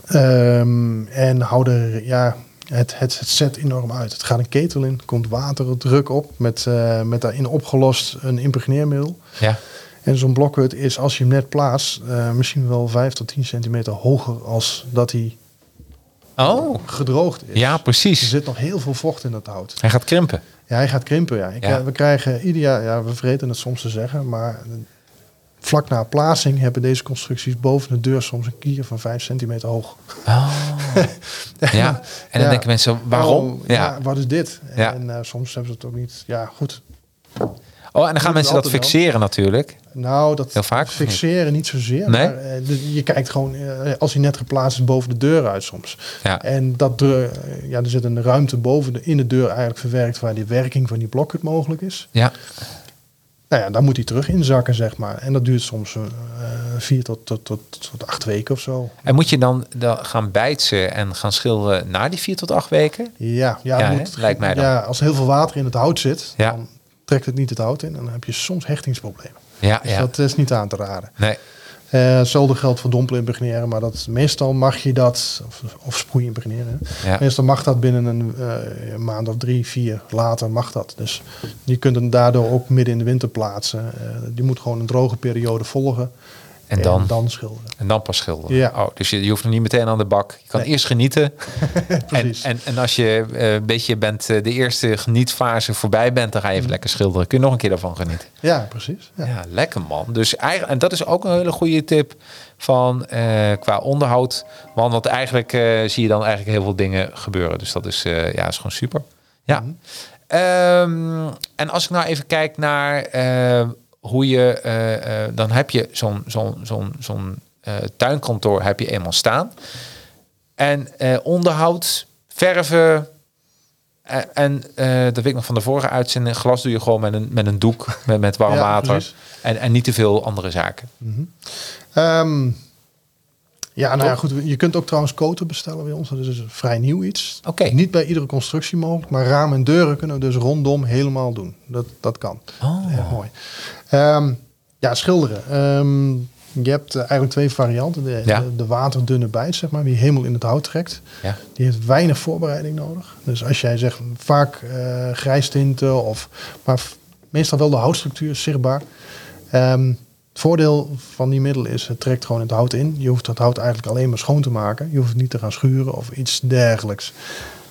Ehm, en hou er, ja, het, het, het zet enorm uit. Het gaat een ketel in, komt water, druk op, met, eh, met daarin opgelost een impregneermiddel. Ja. En zo'n blokhut is, als je hem net plaatst, eh, misschien wel 5 tot 10 centimeter hoger als dat hij Oh. gedroogd is. Ja, Er precies. zit nog heel veel vocht in dat hout. Hij gaat krimpen. Ja, hij gaat krimpen. Ja. Ik, Ja. eh, we krijgen ieder jaar, ja, we vergeten het soms te zeggen, maar vlak na plaatsing hebben deze constructies boven de deur soms een kier van 5 centimeter hoog. Oh. <laughs> ja, en dan Ja. denken mensen, waarom? Ja. wat is dit? En eh, soms hebben ze het ook niet. Ja, goed. Oh, en dan gaan mensen dat wel. fixeren natuurlijk. Nou, dat Heel vaak, fixeren niet zozeer. Nee? Maar eh, je kijkt gewoon, eh, als hij net geplaatst is, boven de deur uit soms. Ja. En dat deur, ja, er zit een ruimte boven de, in de deur eigenlijk verwerkt waar die werking van die blokhut mogelijk is. Ja. Nou ja, dan moet hij terug inzakken, zeg maar. En dat duurt soms eh, vier tot, tot, tot, tot acht weken of zo. En moet je dan, dan gaan bijtsen en gaan schilderen na die vier tot acht weken? Ja, ja, moet, Lijkt mij dan. Ja, als er heel veel water in het hout zit, Ja. dan trekt het niet het hout in. En dan heb je soms hechtingsproblemen. Ja, Dus ja. dat is niet aan te raden. Nee. Eh, hetzelfde geldt voor dompelimpregneren, maar dat, meestal mag je dat, of, of sproeimpregneren. hè. Ja. Meestal mag dat binnen een, eh, een maand of drie, vier later mag dat. Dus je kunt hem daardoor ook midden in de winter plaatsen. Eh die moet gewoon een droge periode volgen En dan, dan schilderen. en dan pas schilderen. Ja. Oh, dus je, je hoeft nog niet meteen aan de bak. Je kan Nee. eerst genieten. <laughs> en, Precies. en, en als je eh, een beetje bent, eh, de eerste genietfase voorbij bent, dan ga je even Mhm. lekker schilderen. Kun je nog een keer daarvan genieten. Ja, precies. Ja. Ja, lekker man. Dus eigenlijk, en dat is ook een hele goede tip van eh, qua onderhoud. Want, want eigenlijk zie je dan eigenlijk heel veel dingen gebeuren. Dus dat is, ja, is gewoon super. Ja. Mhm. Ehm, en als ik nou even kijk naar hoe je, eh, eh, dan heb je zo'n zo'n zo'n zo'n eh, tuinkantoor heb je eenmaal staan. En onderhoud, verven. en dat weet ik nog van de vorige uitzending. Glas doe je gewoon met een, met een doek, met, met warm Ja, water. precies. En, en niet te veel andere zaken. Ehm, ja, nou ja, goed. Je kunt ook trouwens koten bestellen bij ons. Dat is dus vrij nieuw iets. Oké. Niet bij iedere constructie mogelijk, maar ramen en deuren kunnen we dus rondom helemaal doen. Dat, dat kan. Oh. Echt mooi. Ehm, ja, schilderen. Ehm, je hebt eh, eigenlijk twee varianten. De, Ja. de, de waterdunne bijt, zeg maar, die helemaal in het hout trekt. Ja. Die heeft weinig voorbereiding nodig. Dus als jij zegt vaak eh grijstinten of maar meestal wel de houtstructuur zichtbaar. Ehm, het voordeel van die middel is, het trekt gewoon het hout in. Je hoeft dat hout eigenlijk alleen maar schoon te maken. Je hoeft het niet te gaan schuren of iets dergelijks.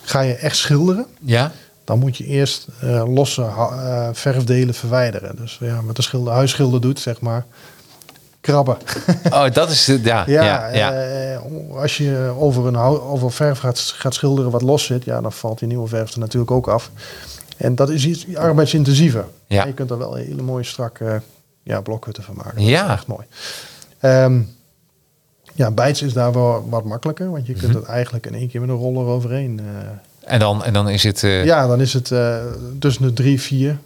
Ga je echt schilderen, Ja? dan moet je eerst eh, losse eh, verfdelen verwijderen. Dus ja, wat de schilder, huisschilder doet, zeg maar, krabben. Oh, dat is... de- Ja, <laughs> ja, Ja, ja. eh, als je over een over verf gaat, gaat schilderen wat los zit, ja, dan valt die nieuwe verf er natuurlijk ook af. En dat is iets arbeidsintensiever. Ja. En je kunt er wel hele mooie strakke ja, blokhutten van maken. Dat Ja. is echt mooi. Ehm, ja, bijts is daar wel wat makkelijker, want je kunt Mhm. het eigenlijk in één keer met een roller overheen. eh, En, dan, en dan is het... eh, ja, dan is het eh, tussen de drie, vier.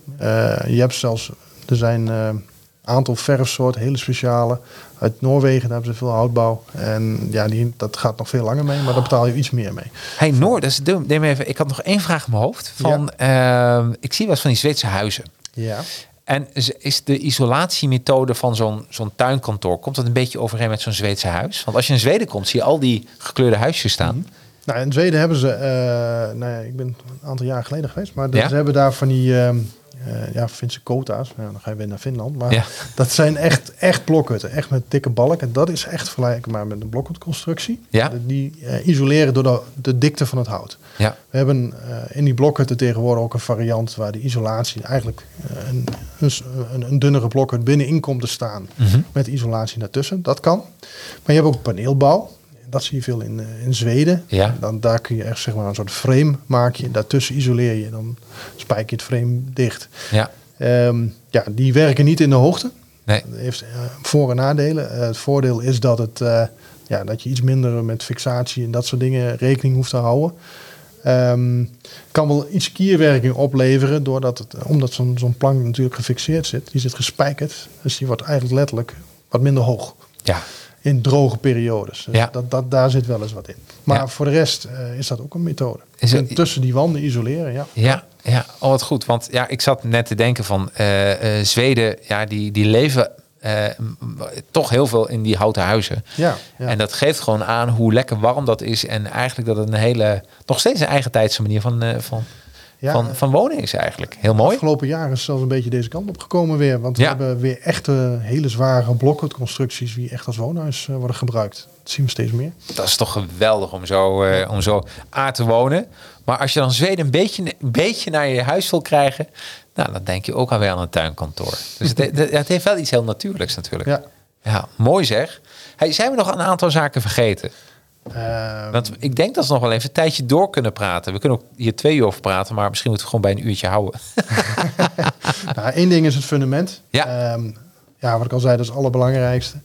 Je hebt zelfs, er zijn een aantal verfsoorten, hele speciale. Uit Noorwegen daar hebben ze veel houtbouw. En ja, die, dat gaat nog veel langer mee, maar daar betaal je iets meer mee. Hey Noor, dat is dom. Neem even. Ik had nog één vraag in mijn hoofd. Van, ehm, ik zie wel eens van die Zweedse huizen. Ja. En is- de isolatiemethode van zo'n zo'n tuinkantoor, komt dat een beetje overeen met zo'n Zweedse huis? Want als je in Zweden komt, zie je al die gekleurde huisjes staan. Nou, in Zweden hebben ze, eh, nou ja, ik ben een aantal jaar geleden geweest, maar Ja? ze hebben daar van die, ehm eh, ja, Finse kota's. Nou, dan ga je weer naar Finland. Maar Ja. <laughs> dat zijn echt, echt blokhutten, echt met dikke balk. En dat is echt vergelijkbaar met een blokhutconstructie. Ja. Die eh, isoleren door de, de dikte van het hout. Ja. We hebben eh, in die blokhutten tegenwoordig ook een variant waar de isolatie eigenlijk een, een, een dunnere blokhut binnenin komt te staan. Mhm. Met isolatie daartussen. Dat kan. Maar je hebt ook paneelbouw. Dat zie je veel in, eh, in Zweden. Ja. Dan, daar kun je echt zeg maar, een soort frame maak je. Daartussen isoleer je. Dan spijk je het frame dicht. Ja. Ehm, ja, die werken niet in de hoogte. Nee. Dat heeft eh, voor- en nadelen. Eh, het voordeel is dat, het, ja, dat je iets minder met fixatie en dat soort dingen rekening hoeft te houden. Ehm, kan wel iets kierwerking opleveren, doordat het, omdat zo'n zo'n plank natuurlijk gefixeerd zit. Die zit gespijkerd, dus die wordt eigenlijk letterlijk wat minder hoog Ja. In droge periodes. Dus Ja. dat, dat, daar zit wel eens wat in. Maar Ja. voor de rest eh, is dat ook een methode. Is het- tussen die wanden isoleren, ja. Ja, ja, oh wat goed. Want ja, ik zat net te denken van eh, eh, Zweden, ja, die, die leven toch heel veel in die houten huizen. ja, ja. En dat geeft gewoon aan hoe lekker warm dat is. En eigenlijk dat het een hele, nog steeds een eigen tijdse manier van, van Ja. van, van wonen is eigenlijk. Heel mooi. Afgelopen jaren is zelfs een beetje deze kant op gekomen weer. Want we Ja. hebben weer echte hele zware blokkenconstructies die echt als woonhuis eh, worden gebruikt. Dat zien we steeds meer. Dat is toch geweldig om zo, eh, om zo aan te wonen. Maar als je dan Zweden een beetje, een beetje naar je huis wil krijgen, nou, dan denk je ook alweer aan een tuinkantoor. Dus het, <laughs> het, het heeft wel iets heel natuurlijks natuurlijk. Ja. Ja, mooi zeg. Hey, zijn we nog een aantal zaken vergeten? Eh, Want ik denk dat we nog wel even een tijdje door kunnen praten. We kunnen ook hier twee uur over praten, maar misschien moeten we gewoon bij een uurtje houden. <laughs> nou, één ding is het fundament. Ja. Ehm, ja, wat ik al zei, dat is het allerbelangrijkste.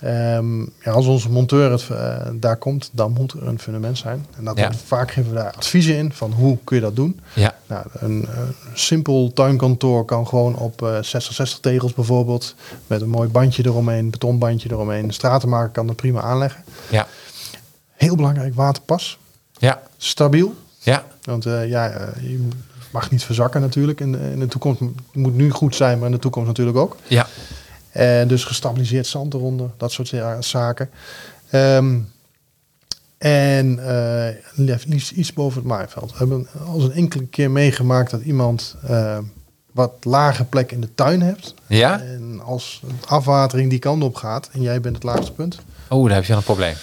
Ehm, ja, als onze monteur het, eh, daar komt, dan moet er een fundament zijn. En dat Ja. vaak geven we daar adviezen in van hoe kun je dat doen. Ja, Nou, een simpel tuinkantoor kan gewoon op eh 60, 60 tegels bijvoorbeeld. Met een mooi bandje eromheen, betonbandje eromheen. Een stratenmaker kan dat prima aanleggen. ja, Heel belangrijk, waterpas. ja, Stabiel. ja, Want eh, ja, eh, je mag niet verzakken natuurlijk. In de, in de toekomst moet nu goed zijn, maar in de toekomst natuurlijk ook. ja. En dus gestabiliseerd zand eronder, dat soort za- zaken. Ehm, en eh, liefst- iets boven het maaiveld. We hebben al een enkele keer meegemaakt dat iemand eh, wat lage plek in de tuin hebt. Ja? En als afwatering die kant op gaat en jij bent het laagste punt. Oh, daar heb je een probleem.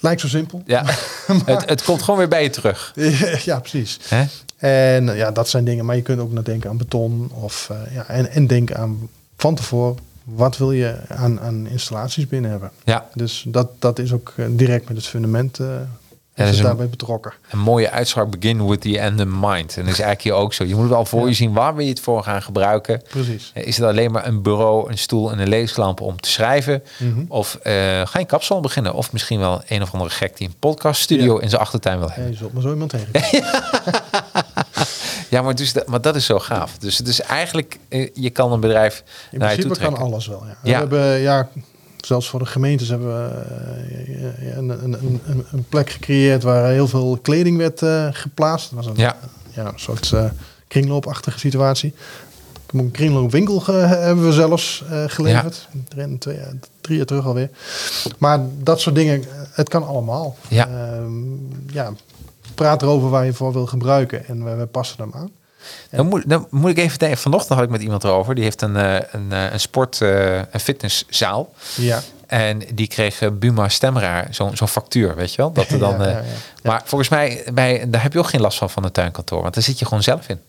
Lijkt zo simpel. Ja, <laughs> <laughs> het, het komt gewoon weer bij je terug. <laughs> ja, precies. Hè? En eh, ja, dat zijn dingen. Maar je kunt ook nog denken aan beton. Of, eh, ja, en, en denken aan van tevoren. Wat wil je aan, aan installaties binnen hebben? Ja, Dus dat, dat is ook eh, direct met het fundament dat is een- daarbij betrokken. een mooie uitspraak. Begin with the end in mind. En dat is eigenlijk hier ook zo. Je moet wel voor Ja. je zien waar wil je het voor gaan gebruiken. Precies. Is het alleen maar een bureau, een stoel en een leeslamp om te schrijven? Mhm. Of eh, ga je kapsalon beginnen? Of misschien wel een of andere gek die een podcaststudio Ja. in zijn achtertuin wil Ja, hebben. je zult maar zo iemand tegen. <laughs> Ja, maar, dus dat, maar dat is zo gaaf. Dus het is eigenlijk, eh, je kan een bedrijf In naar je toe principe kan trekken. alles wel. Ja. We Ja. hebben, ja, zelfs voor de gemeentes hebben we eh, een, een, een, een- plek gecreëerd waar heel veel kleding werd eh, geplaatst. Dat was een, Ja. ja, een soort eh, kringloopachtige situatie. Een kringloopwinkel hebben we zelfs eh, geleverd. Drie, twee, jaar- drie jaar terug alweer. Maar dat soort dingen, het kan allemaal. Ja. Ehm, ja, praat erover waar je voor wil gebruiken en wij, wij passen hem aan. Dan moet, dan moet ik even denken. Vanochtend had ik met iemand erover. Die heeft een, eh, een, eh, een sport, eh, een fitnesszaal. Ja. En die kreeg Buma Stemraar zo'n zo'n factuur, weet je wel? Dat er <laughs> dan, Ja, ja, ja. Maar volgens mij, bij, daar heb je ook geen last van van een tuinkantoor. Want daar zit je gewoon zelf in.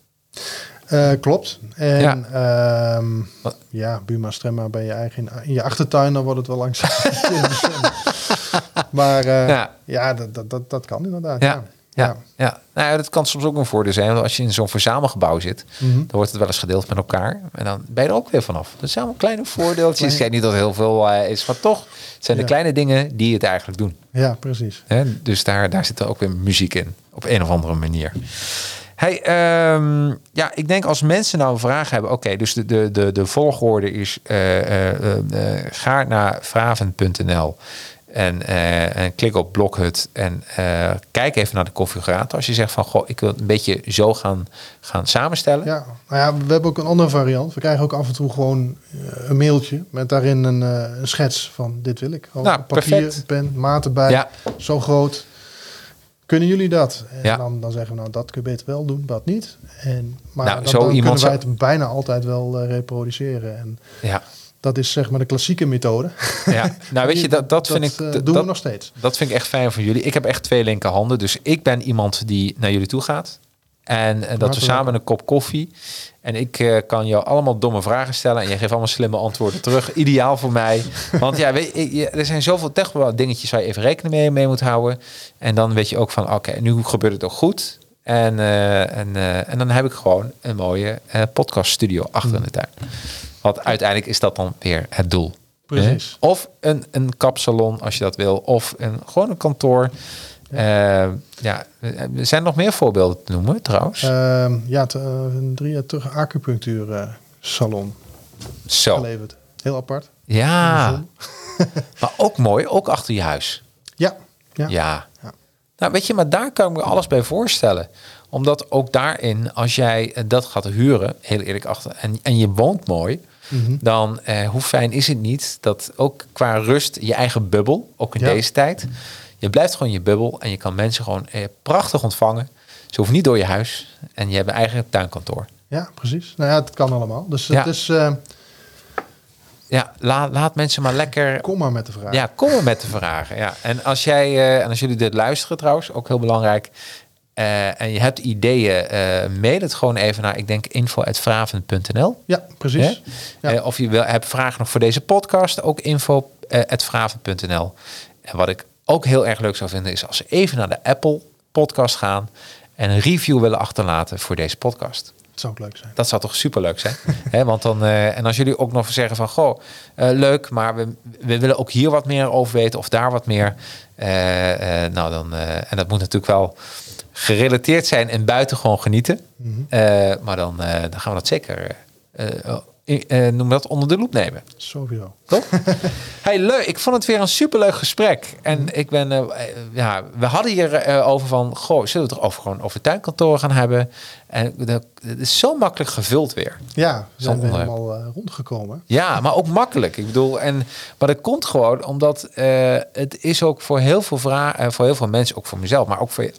Klopt. En Ja. Wat? ja Buma Stremma bij je eigen in je achtertuin, dan wordt het wel langzaam. <laughs> <laughs> maar Ja. ja, dat, dat, dat, dat kan inderdaad. Ja, Ja. ja. Nou, ja, dat kan soms ook een voordeel zijn. Want als je in zo'n verzamelgebouw zit, Mhm. dan wordt het wel eens gedeeld met elkaar. En dan ben je er ook weer vanaf. Dat zijn allemaal kleine voordeeltjes. Ik zeg niet dat heel veel eh, is, maar toch. Het zijn de kleine dingen die het eigenlijk doen. ja, precies. Dus daar, daar zit er ook weer muziek in. Op een of andere manier. Hey, ehm, ja, ik denk als mensen nou een vraag hebben. Oké, dus de, de, de, de volgorde is eh, eh, ga naar vraven.nl en, eh, en klik op Blokhut en eh, kijk even naar de configurator. Als je zegt van, goh, ik wil het een beetje zo gaan, gaan samenstellen. Ja, nou ja, we hebben ook een andere variant. We krijgen ook af en toe gewoon eh, een mailtje met daarin een, een schets van dit wil ik. Nou, papier, perfect. pen, maat erbij, Ja. zo groot. Kunnen jullie dat? En Ja. dan, dan zeggen we, nou, dat kun je beter wel doen, dat niet. En, maar Nou, dan, zo dan iemand kunnen wij het bijna altijd wel reproduceren. En Ja, dat is zeg maar de klassieke methode. ja. nou weet je, dat, dat <laughs> vind ik... eh, dat- doen we nog steeds. Dat vind ik echt fijn van jullie. Ik heb echt twee linkerhanden. Dus ik ben iemand die naar jullie toe gaat. En eh, dat we samen een kop koffie. En ik eh, kan jou allemaal domme vragen stellen. En jij geeft allemaal slimme antwoorden terug. <laughs> Ideaal voor mij. Want ja, weet je, er zijn zoveel tech dingetjes waar je even rekening mee, mee moet houden. En dan weet je ook van, oké, nu gebeurt het ook goed. En, en, en dan heb ik gewoon een mooie podcaststudio achter in de tuin. Want uiteindelijk is dat dan weer het doel. Precies. Hè? Of een, een kapsalon als je dat wil. Of een, gewoon een kantoor. Ja. ja, er zijn nog meer voorbeelden te noemen trouwens. Ehm, ja, te, eh, een drie jaar terug acupunctuur eh, salon Zo. geleverd. Heel apart. Ja. <laughs> <laughs> Maar ook mooi, ook achter je huis. Ja. Ja. Ja. Ja. Nou, weet je, maar daar kan ik me alles bij voorstellen. Omdat ook daarin, als jij eh, dat gaat huren, heel eerlijk achter, en, en je woont mooi, Mhm. dan eh, hoe fijn is het niet dat ook qua rust, je eigen bubbel, ook in Ja. deze tijd, je blijft gewoon je bubbel en je kan mensen gewoon eh, prachtig ontvangen. Ze hoeven niet door je huis en je hebt een eigen tuinkantoor. Ja, precies. Nou ja, het kan allemaal. Dus Ja. het is, eh, Ja, laat, laat mensen maar lekker kom maar met de vraag. Ja, kom maar met de vragen. Ja. En als jij eh, en als jullie dit luisteren trouwens, ook heel belangrijk. Eh, en je hebt ideeën, eh mail het gewoon even naar, ik denk info.vraven.nl. Ja, precies. Ja. Eh, of je wil, hebt vragen nog voor deze podcast, ook info.vraven.nl. en wat ik ook heel erg leuk zou vinden, is als ze even naar de Apple podcast gaan en een review willen achterlaten voor deze podcast. Het zou ook leuk zijn. Dat zou toch superleuk zijn? <laughs> Want dan, en als jullie ook nog zeggen van, goh, leuk, maar we, we willen ook hier wat meer over weten of daar wat meer. nou dan, en dat moet natuurlijk wel gerelateerd zijn en buiten gewoon genieten. Eh, maar dan, eh, dan gaan we dat zeker, eh eh, noem dat, onder de loep nemen. Sowieso. Toch? <laughs> hey, leuk. Ik vond het weer een superleuk gesprek. En ik ben, ja, we hadden hier over van, goh, zullen we het er over gewoon over tuinkantoren gaan hebben? En dat, het is zo makkelijk gevuld weer. Ja, we zijn Zonder- helemaal rondgekomen. Ja, maar ook makkelijk. Ik bedoel, en maar dat komt gewoon omdat het is ook voor heel veel vragen, voor heel veel mensen, ook voor mezelf, maar ook voor je.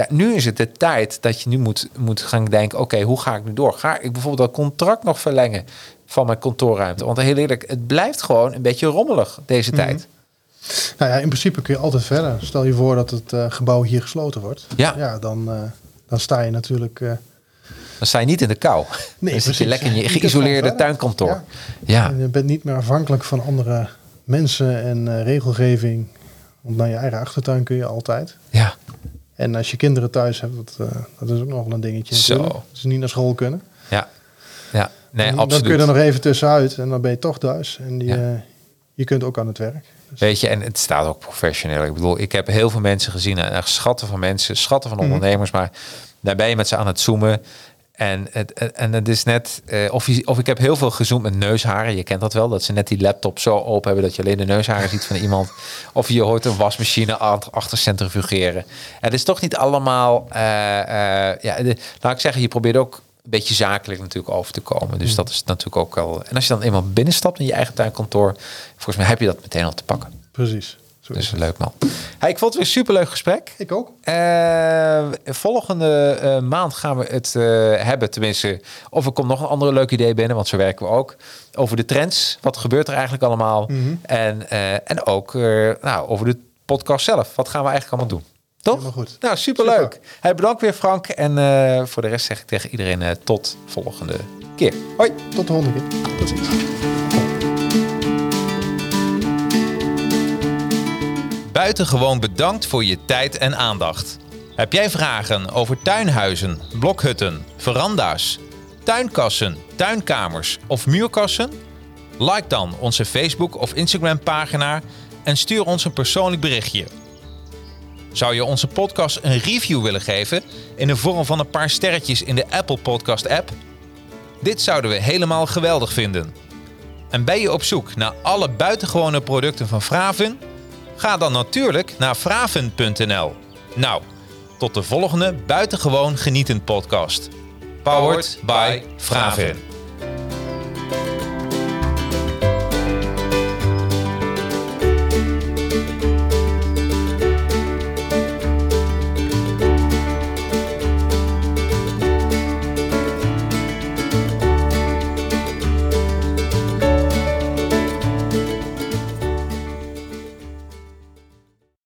Ja, nu is het de tijd dat je nu moet, moet gaan denken: oké, hoe ga ik nu door? Ga ik bijvoorbeeld dat contract nog verlengen van mijn kantoorruimte? Want heel eerlijk, het blijft gewoon een beetje rommelig deze tijd. Nou ja, in principe kun je altijd verder. Stel je voor dat het eh, gebouw hier gesloten wordt. Ja. Ja, dan, eh, dan sta je natuurlijk... eh, Dan sta je niet in de kou. Nee, <laughs> dan zit je lekker in je geïsoleerde tuinkantoor. Ja. Ja. en je bent niet meer afhankelijk van andere mensen en regelgeving. Want naar je eigen achtertuin kun je altijd. ja. En als je kinderen thuis hebt, dat, eh, dat is ook nog wel een dingetje. Zo. ze niet naar school kunnen. Ja. Ja. Nee, En absoluut. Dan kun je er nog even tussenuit en dan ben je toch thuis. En die, Ja. eh, je kunt ook aan het werk. Dus, Weet je, en het staat ook professioneel. Ik bedoel, ik heb heel veel mensen gezien, en echt schatten van mensen, schatten van Mhm. ondernemers, maar daar ben je met ze aan het zoomen. En het, en het is net, eh, of, je, of ik heb heel veel gezoomd met neusharen. Je kent dat wel, dat ze net die laptop zo open hebben dat je alleen de neusharen ziet van iemand. <laughs> Of je hoort een wasmachine achter centrifugeren. Het is toch niet allemaal, eh, eh, ja, de- laat ik zeggen, je probeert ook een beetje zakelijk natuurlijk over te komen. Dus dat is natuurlijk ook wel. En als je dan eenmaal binnenstapt in je eigen tuinkantoor, volgens mij heb je dat meteen al te pakken. precies. Dus leuk man. Hey, ik vond het weer een superleuk gesprek. Ik ook. Eh, volgende eh, maand gaan we het eh, hebben, tenminste, of er komt nog een andere leuk idee binnen, want zo werken we ook. Over de trends, wat gebeurt er eigenlijk allemaal? Mhm. En, en ook nou, over de podcast zelf. Wat gaan we eigenlijk allemaal doen? Toch? Helemaal goed. Nou, superleuk. Hey, bedankt weer Frank. En voor de rest zeg ik tegen iedereen tot volgende keer. Hoi. Tot de volgende keer. Tot ziens. Buitengewoon bedankt voor je tijd en aandacht. Heb jij vragen over tuinhuizen, blokhutten, veranda's, tuinkassen, tuinkamers of muurkassen? Like dan onze Facebook of Instagram pagina en stuur ons een persoonlijk berichtje. Zou je onze podcast een review willen geven in de vorm van een paar sterretjes in de Apple Podcast app? Dit zouden we helemaal geweldig vinden. En ben je op zoek naar alle buitengewone producten van Fraven? Ga dan natuurlijk naar fraven.nl. Nou, tot de volgende buitengewoon genietend podcast. Powered by Fraven.